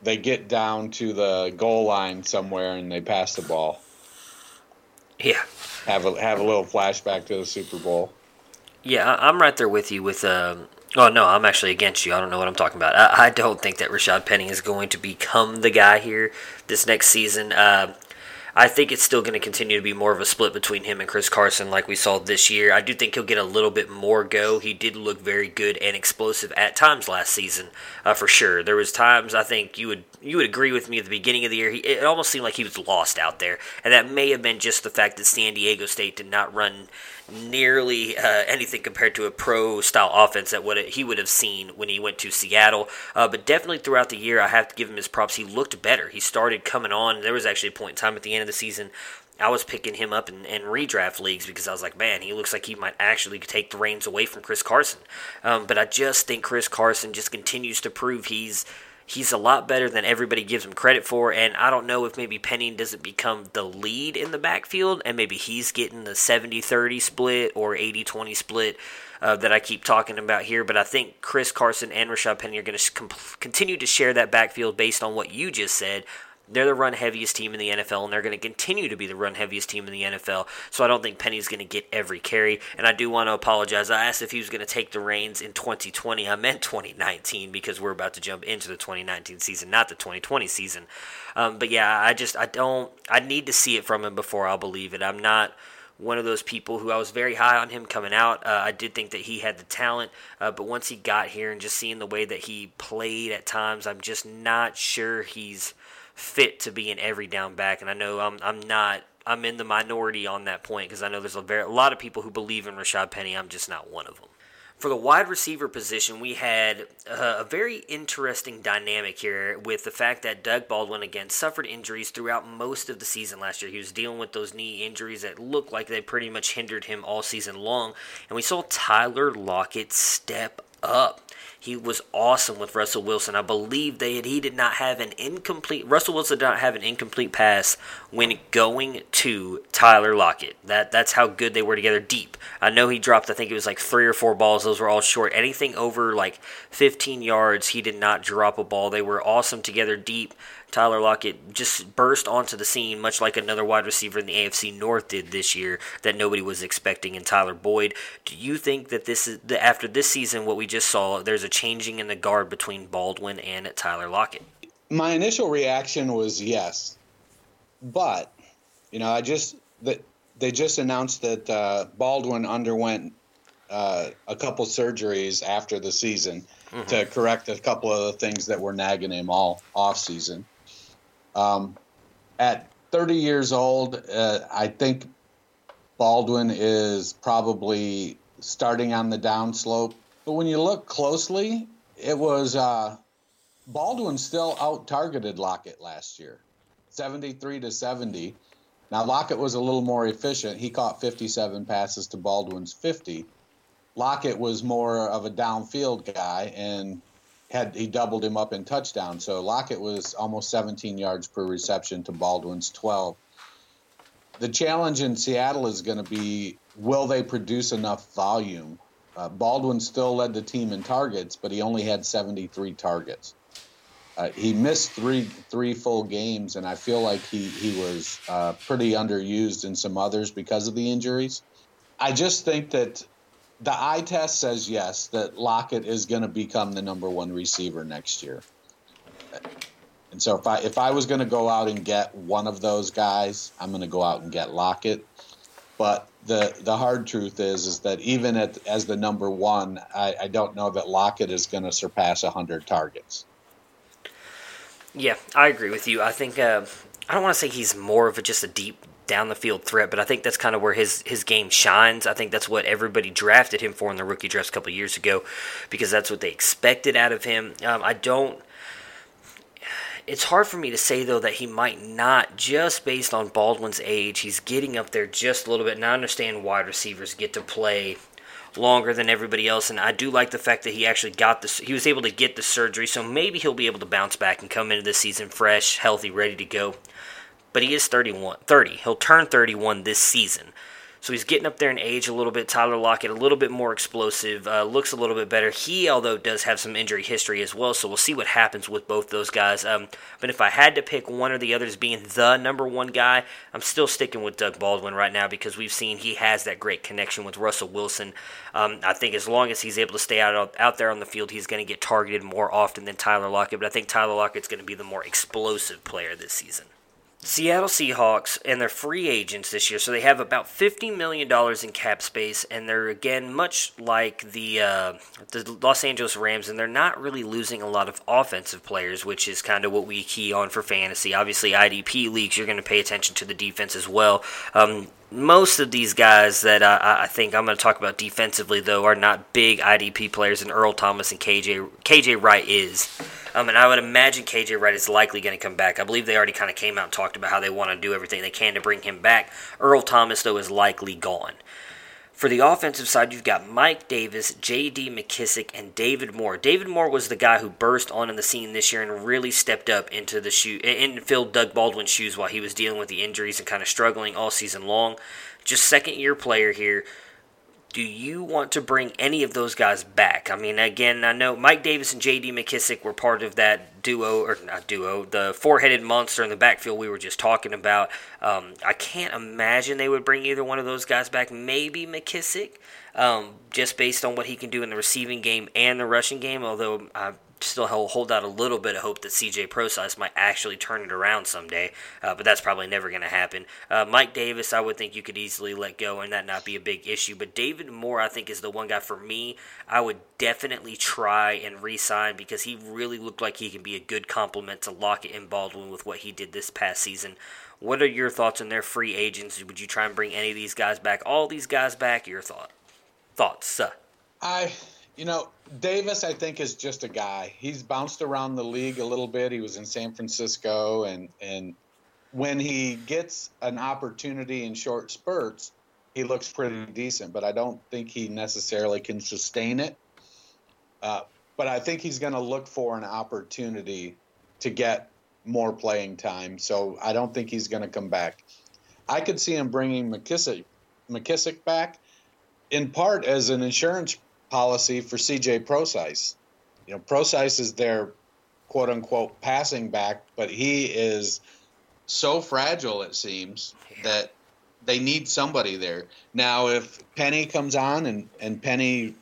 they get down to the goal line somewhere and they pass the ball. Yeah. Have a have a little flashback to the Super Bowl. Yeah, I'm right there with you with um, Oh no, I'm actually against you. I don't know what I'm talking about. I, I don't think that Rashad Penny is going to become the guy here this next season. Uh, I think it's still going to continue to be more of a split between him and Chris Carson, like we saw this year. I do think he'll get a little bit more go. He did look very good and explosive at times last season, uh, for sure. There was times I think you would you would agree with me at the beginning of the year. He, it almost seemed like he was lost out there, and that may have been just the fact that San Diego State did not run nearly uh, anything compared to a pro style offense that what he would have seen when he went to Seattle. Uh, but definitely throughout the year, I have to give him his props. He looked better. He started coming on. There was actually a point in time at the end of the season. I was picking him up in, in redraft leagues because I was like, man, he looks like he might actually take the reins away from Chris Carson. Um, but I just think Chris Carson just continues to prove he's he's a lot better than everybody gives him credit for. And I don't know if maybe Penny doesn't become the lead in the backfield and maybe he's getting the 70 30 split or 80 20 split. Uh, that I keep talking about here, but I think Chris Carson and Rashad Penny are going to continue to share that backfield based on what you just said. They're the run heaviest team in the NFL, and they're going to continue to be the run heaviest team in the NFL. So I don't think Penny's going to get every carry. And I do want to apologize. I asked if he was going to take the reins in 2020. I meant 2019 because we're about to jump into the 2019 season, not the 2020 season. Um, but yeah, I just I don't I need to see it from him before I'll believe it. I'm not one of those people who I was very high on him coming out. Uh, I did think that he had the talent, uh, but once he got here and just seeing the way that he played at times, I'm just not sure he's fit to be an every down back. And I know I'm I'm not I'm in the minority on that point because I know there's a very a lot of people who believe in Rashad Penny. I'm just not one of them. For the wide receiver position, we had uh, a very interesting dynamic here with the fact that Doug Baldwin again suffered injuries throughout most of the season last year. He was dealing with those knee injuries that looked like they pretty much hindered him all season long. And we saw Tyler Lockett step up. He was awesome with Russell Wilson. I believe that he did not have an incomplete Russell Wilson did not have an incomplete pass when going to Tyler Lockett. That that's how good they were together deep. I know he dropped I think it was like 3 or 4 balls. Those were all short. Anything over like 15 yards, he did not drop a ball. They were awesome together deep. Tyler Lockett just burst onto the scene, much like another wide receiver in the AFC North did this year that nobody was expecting in Tyler Boyd. Do you think that this is that after this season, what we just saw, there's a changing in the guard between Baldwin and Tyler Lockett? My initial reaction was yes, but you know, I just that they just announced that uh, Baldwin underwent uh, a couple surgeries after the season mm-hmm. to correct a couple of the things that were nagging him all off season. Um, at 30 years old, uh, I think Baldwin is probably starting on the downslope. But when you look closely, it was uh, Baldwin still out targeted Lockett last year, 73 to 70. Now Lockett was a little more efficient. He caught 57 passes to Baldwin's 50. Lockett was more of a downfield guy, and had he doubled him up in touchdown. So Lockett was almost 17 yards per reception to Baldwin's 12. The challenge in Seattle is going to be will they produce enough volume? Uh, Baldwin still led the team in targets, but he only had 73 targets. Uh, he missed three three full games, and I feel like he he was uh, pretty underused in some others because of the injuries. I just think that the eye test says yes that Lockett is going to become the number one receiver next year. And so if I if I was going to go out and get one of those guys, I'm going to go out and get Lockett. But the the hard truth is is that even at as the number one, I, I don't know that Lockett is going to surpass hundred targets. Yeah, I agree with you. I think uh, I don't want to say he's more of a, just a deep down the field threat, but I think that's kind of where his his game shines. I think that's what everybody drafted him for in the rookie draft a couple years ago, because that's what they expected out of him. Um, I don't. It's hard for me to say though that he might not, just based on Baldwin's age. He's getting up there just a little bit, and I understand wide receivers get to play longer than everybody else. And I do like the fact that he actually got this. He was able to get the surgery, so maybe he'll be able to bounce back and come into this season fresh, healthy, ready to go. But he is 31, 30. He'll turn 31 this season. So he's getting up there in age a little bit. Tyler Lockett, a little bit more explosive, uh, looks a little bit better. He, although, does have some injury history as well. So we'll see what happens with both those guys. Um, but if I had to pick one or the other as being the number one guy, I'm still sticking with Doug Baldwin right now because we've seen he has that great connection with Russell Wilson. Um, I think as long as he's able to stay out out there on the field, he's going to get targeted more often than Tyler Lockett. But I think Tyler Lockett's going to be the more explosive player this season. Seattle Seahawks and their free agents this year, so they have about fifty million dollars in cap space, and they're again much like the uh, the Los Angeles Rams, and they're not really losing a lot of offensive players, which is kind of what we key on for fantasy. Obviously, IDP leagues, you're going to pay attention to the defense as well. Um, most of these guys that I, I think I'm going to talk about defensively, though, are not big IDP players, and Earl Thomas and KJ KJ Wright is. Um, and I would imagine KJ Wright is likely going to come back. I believe they already kind of came out and talked about how they want to do everything they can to bring him back. Earl Thomas, though, is likely gone. For the offensive side, you've got Mike Davis, J.D. McKissic, and David Moore. David Moore was the guy who burst onto the scene this year and really stepped up into the shoe and filled Doug Baldwin's shoes while he was dealing with the injuries and kind of struggling all season long. Just second year player here do you want to bring any of those guys back? I mean, again, I know Mike Davis and J.D. McKissic were part of that duo, or not duo, the four-headed monster in the backfield we were just talking about. Um, I can't imagine they would bring either one of those guys back. Maybe McKissic, um, just based on what he can do in the receiving game and the rushing game. Although I still hold out a little bit of hope that CJ Prosise might actually turn it around someday, uh, but that's probably never going to happen. Uh, Mike Davis, I would think you could easily let go and that not be a big issue, but David Moore, I think, is the one guy for me I would definitely try and re sign because he really looked like he can be a good complement to Lockett and Baldwin with what he did this past season. What are your thoughts on their free agents? Would you try and bring any of these guys back? All these guys back? Your thought? Thoughts? Uh. I you know, Davis, I think, is just a guy. He's bounced around the league a little bit. He was in San Francisco, and and when he gets an opportunity in short spurts, he looks pretty decent. But I don't think he necessarily can sustain it. Uh, but I think he's going to look for an opportunity to get more playing time. So I don't think he's going to come back. I could see him bringing McKissic McKissic back, in part as an insurance policy for CJ Prosise. You know, Prosise is their quote unquote passing back, but he is so fragile, it seems, that they need somebody there. Now, if Penny comes on and, and Penny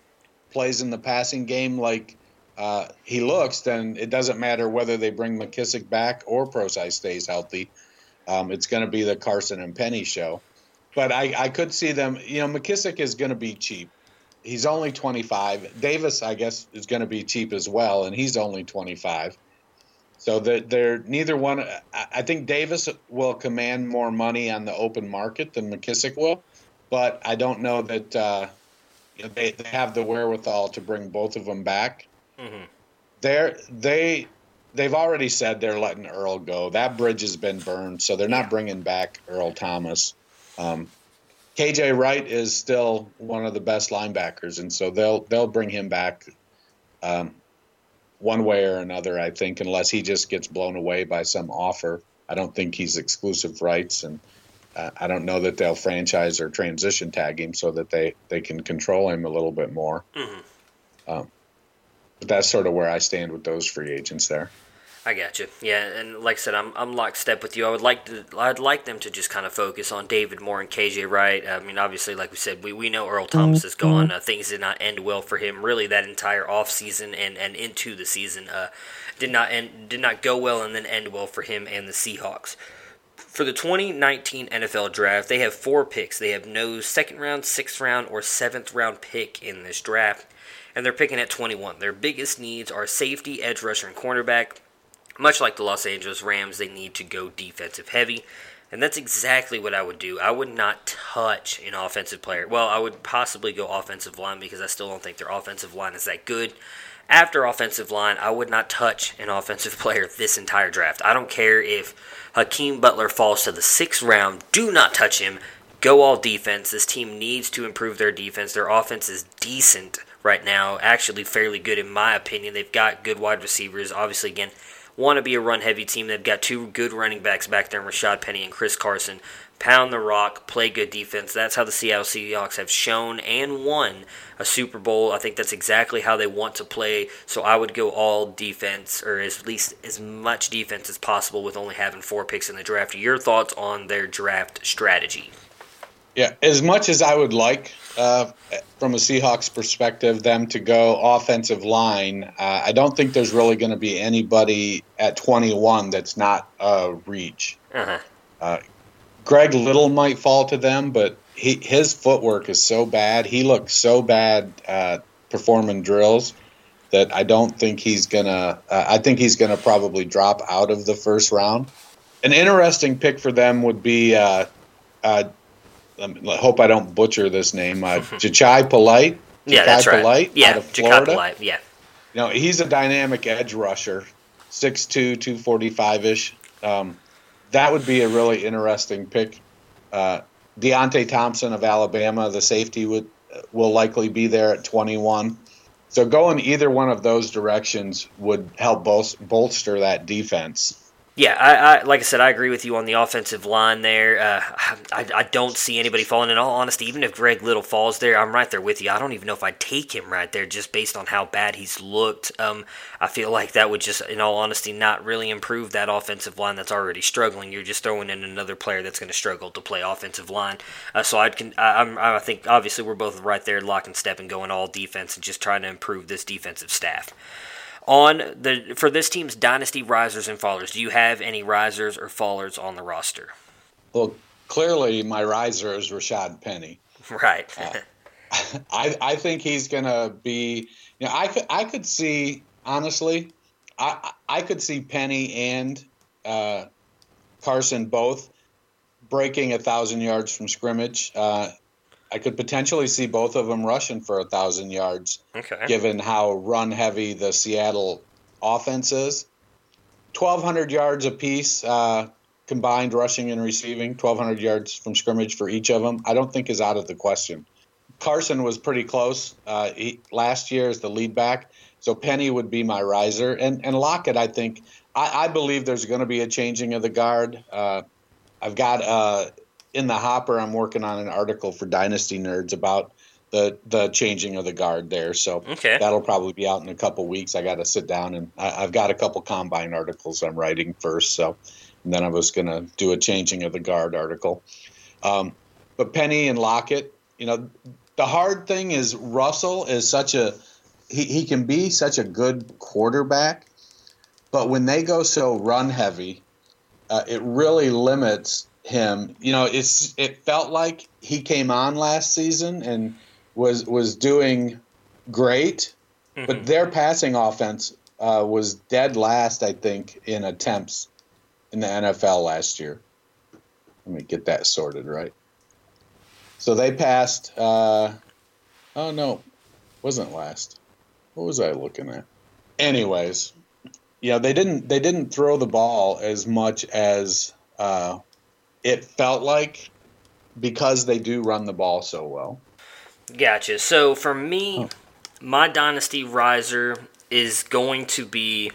plays in the passing game like uh, he looks, then it doesn't matter whether they bring McKissic back or Prosise stays healthy. Um, it's going to be the Carson and Penny show. But I, I could see them, you know, McKissic is going to be cheap he's only 25. Davis, I guess, is going to be cheap as well, and he's only 25. So they're, they're neither one. I think Davis will command more money on the open market than McKissic will, but I don't know that uh, you know, they, they have the wherewithal to bring both of them back. Mm-hmm. They're they they've already said they're letting Earl go. That bridge has been burned, so they're not bringing back Earl Thomas. Um, KJ Wright is still one of the best linebackers, and so they'll they'll bring him back um, one way or another. I think, unless he just gets blown away by some offer. I don't think he's exclusive rights, and uh, I don't know that they'll franchise or transition tag him so that they they can control him a little bit more. Mm-hmm. Um, but that's sort of where I stand with those free agents there. I got you. Yeah, and like I said, I'm I'm lockstep with you. I would like to. I'd like them to just kind of focus on David Moore and KJ Wright. I mean, obviously, like we said, we, we know Earl Thomas is gone. Mm-hmm. Uh, things did not end well for him. Really, that entire off season and, and into the season uh, did not end did not go well, and then end well for him and the Seahawks. For the 2019 NFL Draft, they have four picks. They have no second round, sixth round, or seventh round pick in this draft, and they're picking at 21. Their biggest needs are safety, edge rusher, and cornerback. Much like the Los Angeles Rams, they need to go defensive heavy. And that's exactly what I would do. I would not touch an offensive player. Well, I would possibly go offensive line because I still don't think their offensive line is that good. After offensive line, I would not touch an offensive player this entire draft. I don't care if Hakeem Butler falls to the sixth round. Do not touch him. Go all defense. This team needs to improve their defense. Their offense is decent right now, actually fairly good in my opinion. They've got good wide receivers. Obviously, again, want to be a run heavy team. They've got two good running backs back there, Rashad Penny and Chris Carson. Pound the rock, play good defense. That's how the Seattle Seahawks have shown and won a Super Bowl. I think that's exactly how they want to play. So I would go all defense, or at least as much defense as possible, with only having four picks in the draft. Your thoughts on their draft strategy? Yeah, as much as I would like, uh, from a Seahawks perspective, them to go offensive line, uh, I don't think there's really going to be anybody at 21 that's not a reach. Uh-huh. Uh, Greg Little might fall to them, but he, his footwork is so bad. He looks so bad uh, performing drills that I don't think he's gonna. Uh, I think he's gonna probably drop out of the first round. An interesting pick for them would be. Uh, uh, I hope I don't butcher this name. Uh, Jachai Polite. Yeah, that's right. Polite yeah, out of Jachai Florida. Polite. Yeah. You know, he's a dynamic edge rusher, 6'2", 245-ish. Um, that would be a really interesting pick. Uh, Deionte Thompson of Alabama, the safety, would will likely be there at 21. So going either one of those directions would help bol- bolster that defense. Yeah, I, I like I said, I agree with you on the offensive line there. Uh, I, I don't see anybody falling. In all honesty, even if Greg Little falls there, I'm right there with you. I don't even know if I'd take him right there, just based on how bad he's looked. Um, I feel like that would just, in all honesty, not really improve that offensive line that's already struggling. You're just throwing in another player that's going to struggle to play offensive line. Uh, so I'd, I, I'm, I think obviously we're both right there, lock and step, and going all defense, and just trying to improve this defensive staff on the for this team's dynasty risers and fallers. Do you have any risers or fallers on the roster? Well, clearly my riser is Rashad Penny. Right. Uh, I I think he's gonna be. You know, I could I could see honestly, I I could see Penny and uh, Carson both breaking a thousand yards from scrimmage. Uh, I could potentially see both of them rushing for a thousand yards, Okay. given how run heavy the Seattle offense is. Twelve hundred yards apiece, uh, combined rushing and receiving. Twelve hundred yards from scrimmage for each of them. I don't think is out of the question. Carson was pretty close uh, he, last year as the lead back, so Penny would be my riser, and and Lockett. I think I, I believe there's going to be a changing of the guard. Uh, I've got uh, in the hopper. I'm working on an article for Dynasty Nerds about the the changing of the guard there. So Okay. that'll probably be out in a couple weeks. I got to sit down and I, I've got a couple combine articles I'm writing first. So and then I was going to do a changing of the guard article. Um, but Penny and Lockett, you know, the hard thing is Russell is such a he, he can be such a good quarterback, but when they go so run heavy, uh, it really limits him. You know, it's it felt like he came on last season and was was doing great, but their passing offense uh, was dead last, I think, in attempts in the NFL last year. Let me get that sorted right. So they passed. Uh, oh no, wasn't last. What was I looking at? Anyways, yeah, they didn't they didn't throw the ball as much as uh, it felt like because they do run the ball so well. Gotcha. So for me, oh. my dynasty riser is going to be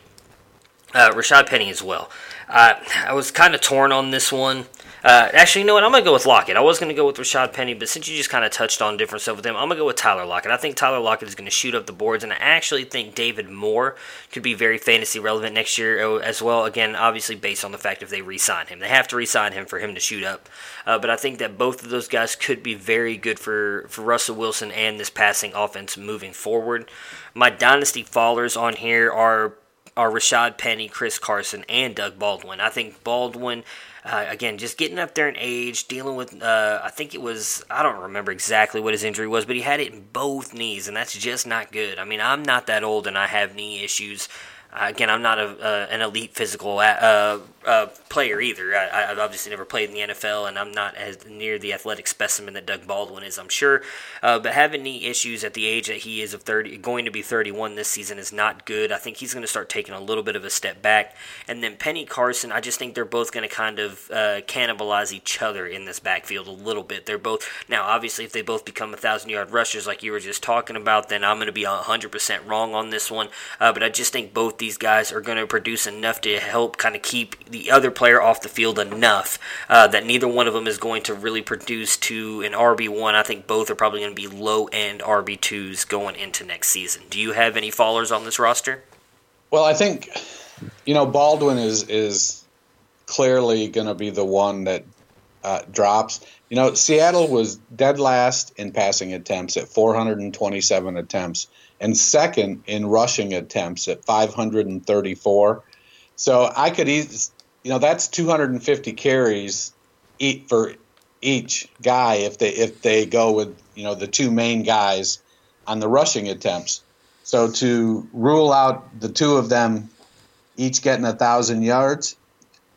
uh, Rashad Penny as well. Uh, I was kind of torn on this one. Uh, actually, you know what? I'm going to go with Lockett. I was going to go with Rashad Penny, but since you just kind of touched on different stuff with him, I'm going to go with Tyler Lockett. I think Tyler Lockett is going to shoot up the boards, and I actually think David Moore could be very fantasy relevant next year uh, as well. Again, obviously based on the fact if they re-sign him, they have to re-sign him for him to shoot up. Uh, but I think that both of those guys could be very good for for Russell Wilson and this passing offense moving forward. My dynasty fallers on here are are Rashad Penny, Chris Carson, and Doug Baldwin. I think Baldwin, uh, again, just getting up there in age, dealing with, uh, I think it was, I don't remember exactly what his injury was, but he had it in both knees, and that's just not good. I mean, I'm not that old and I have knee issues. again, I'm not a, uh, an elite physical uh, player either. I, have obviously never played in the NFL, and I'm not as near the athletic specimen that Doug Baldwin is, I'm sure. Uh, but having knee issues at the age that he is of 30, going to be 31 this season is not good. I think he's going to start taking a little bit of a step back. And then Penny Carson, I just think they're both going to kind of uh, cannibalize each other in this backfield a little bit. They're both now, obviously, if they both become a thousand yard rushers like you were just talking about, then I'm going to be 100% wrong on this one. Uh, but I just think both these guys are going to produce enough to help kind of keep the other player off the field enough uh, that neither one of them is going to really produce to an RB1. I think both are probably going to be low end RB2s going into next season. Do you have any fallers on this roster? Well, I think, you know, Baldwin is, is clearly going to be the one that uh, drops. You know, Seattle was dead last in passing attempts at 427 attempts and second in rushing attempts at 534. So I could eat you know that's 250 carries eat for each guy if they if they go with you know the two main guys on the rushing attempts. So to rule out the two of them each getting a thousand yards,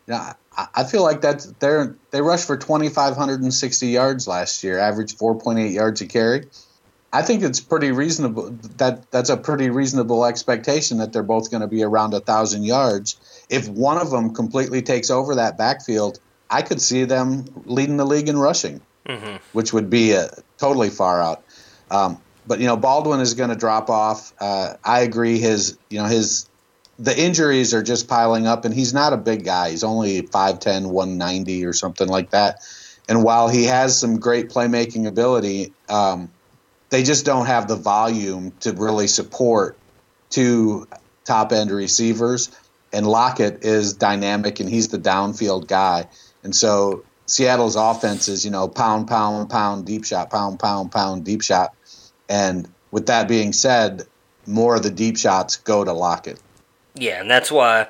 you know, I, I feel like that's they they rushed for 2,560 yards last year, average 4.8 yards a carry. I think it's pretty reasonable that that's a pretty reasonable expectation that they're both going to be around a thousand yards. If one of them completely takes over that backfield, I could see them leading the league in rushing, mm-hmm. which would be a, totally far out. Um, but you know, Baldwin is going to drop off. Uh, I agree. His you know his the injuries are just piling up, and he's not a big guy. He's only 5'10", 190 or something like that. And while he has some great playmaking ability. Um, they just don't have the volume to really support two top end receivers. And Lockett is dynamic and he's the downfield guy. And so Seattle's offense is, you know, pound, pound, pound, deep shot, pound, pound, pound, deep shot. And with that being said, more of the deep shots go to Lockett. Yeah, and that's why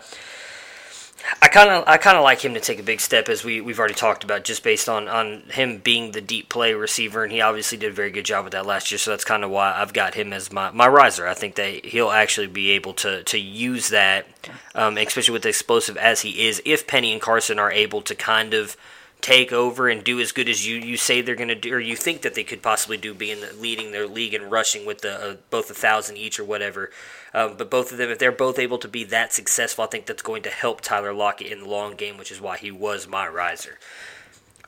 I kind of I kind of like him to take a big step as we we've already talked about just based on on him being the deep play receiver and he obviously did a very good job with that last year so that's kind of why I've got him as my, my riser I think that he'll actually be able to to use that um, especially with the explosive as he is if Penny and Carson are able to kind of take over and do as good as you, you say they're going to do, or you think that they could possibly do, being the, leading their league and rushing with the uh, both a thousand each or whatever. Um, but both of them, if they're both able to be that successful, I think that's going to help Tyler Lockett in the long game, which is why he was my riser.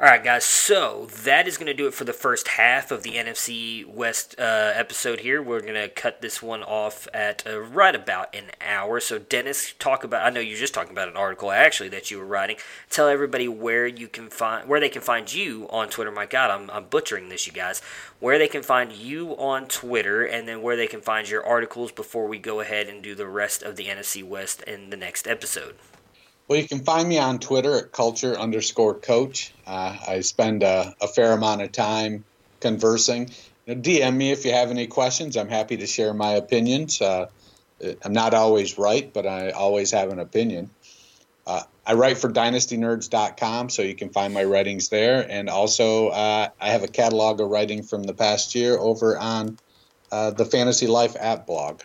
All right, guys. So that is going to do it for the first half of the NFC West uh, episode. Here, we're going to cut this one off at uh, right about an hour. So, Dennis, talk about. I know you're just talking about an article actually that you were writing. Tell everybody where you can find where they can find you on Twitter. My God, I'm, I'm butchering this, you guys. Where they can find you on Twitter, and then where they can find your articles before we go ahead and do the rest of the NFC West in the next episode. Well, you can find me on Twitter at culture underscore coach. Uh, I spend a, a, fair amount of time conversing. You know, DM me if you have any questions. I'm happy to share my opinions. Uh, I'm not always right, but I always have an opinion. Uh, I write for dynastynerds.com, so you can find my writings there. And also, uh, I have a catalog of writing from the past year over on uh, the Fantasy Life app blog.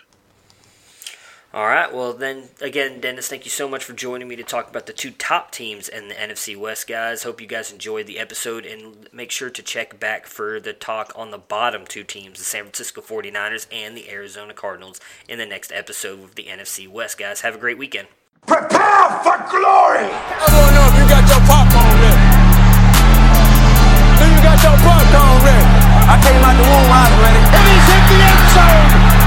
All right. Well, then again, Dennis, thank you so much for joining me to talk about the two top teams in the NFC West, guys. Hope you guys enjoyed the episode and make sure to check back for the talk on the bottom two teams, the San Francisco 49ers and the Arizona Cardinals, in the next episode of the NFC West, guys. Have a great weekend. Prepare for glory! I don't know if you got your popcorn ready. Do you got your popcorn ready? I came out the womb, I was ready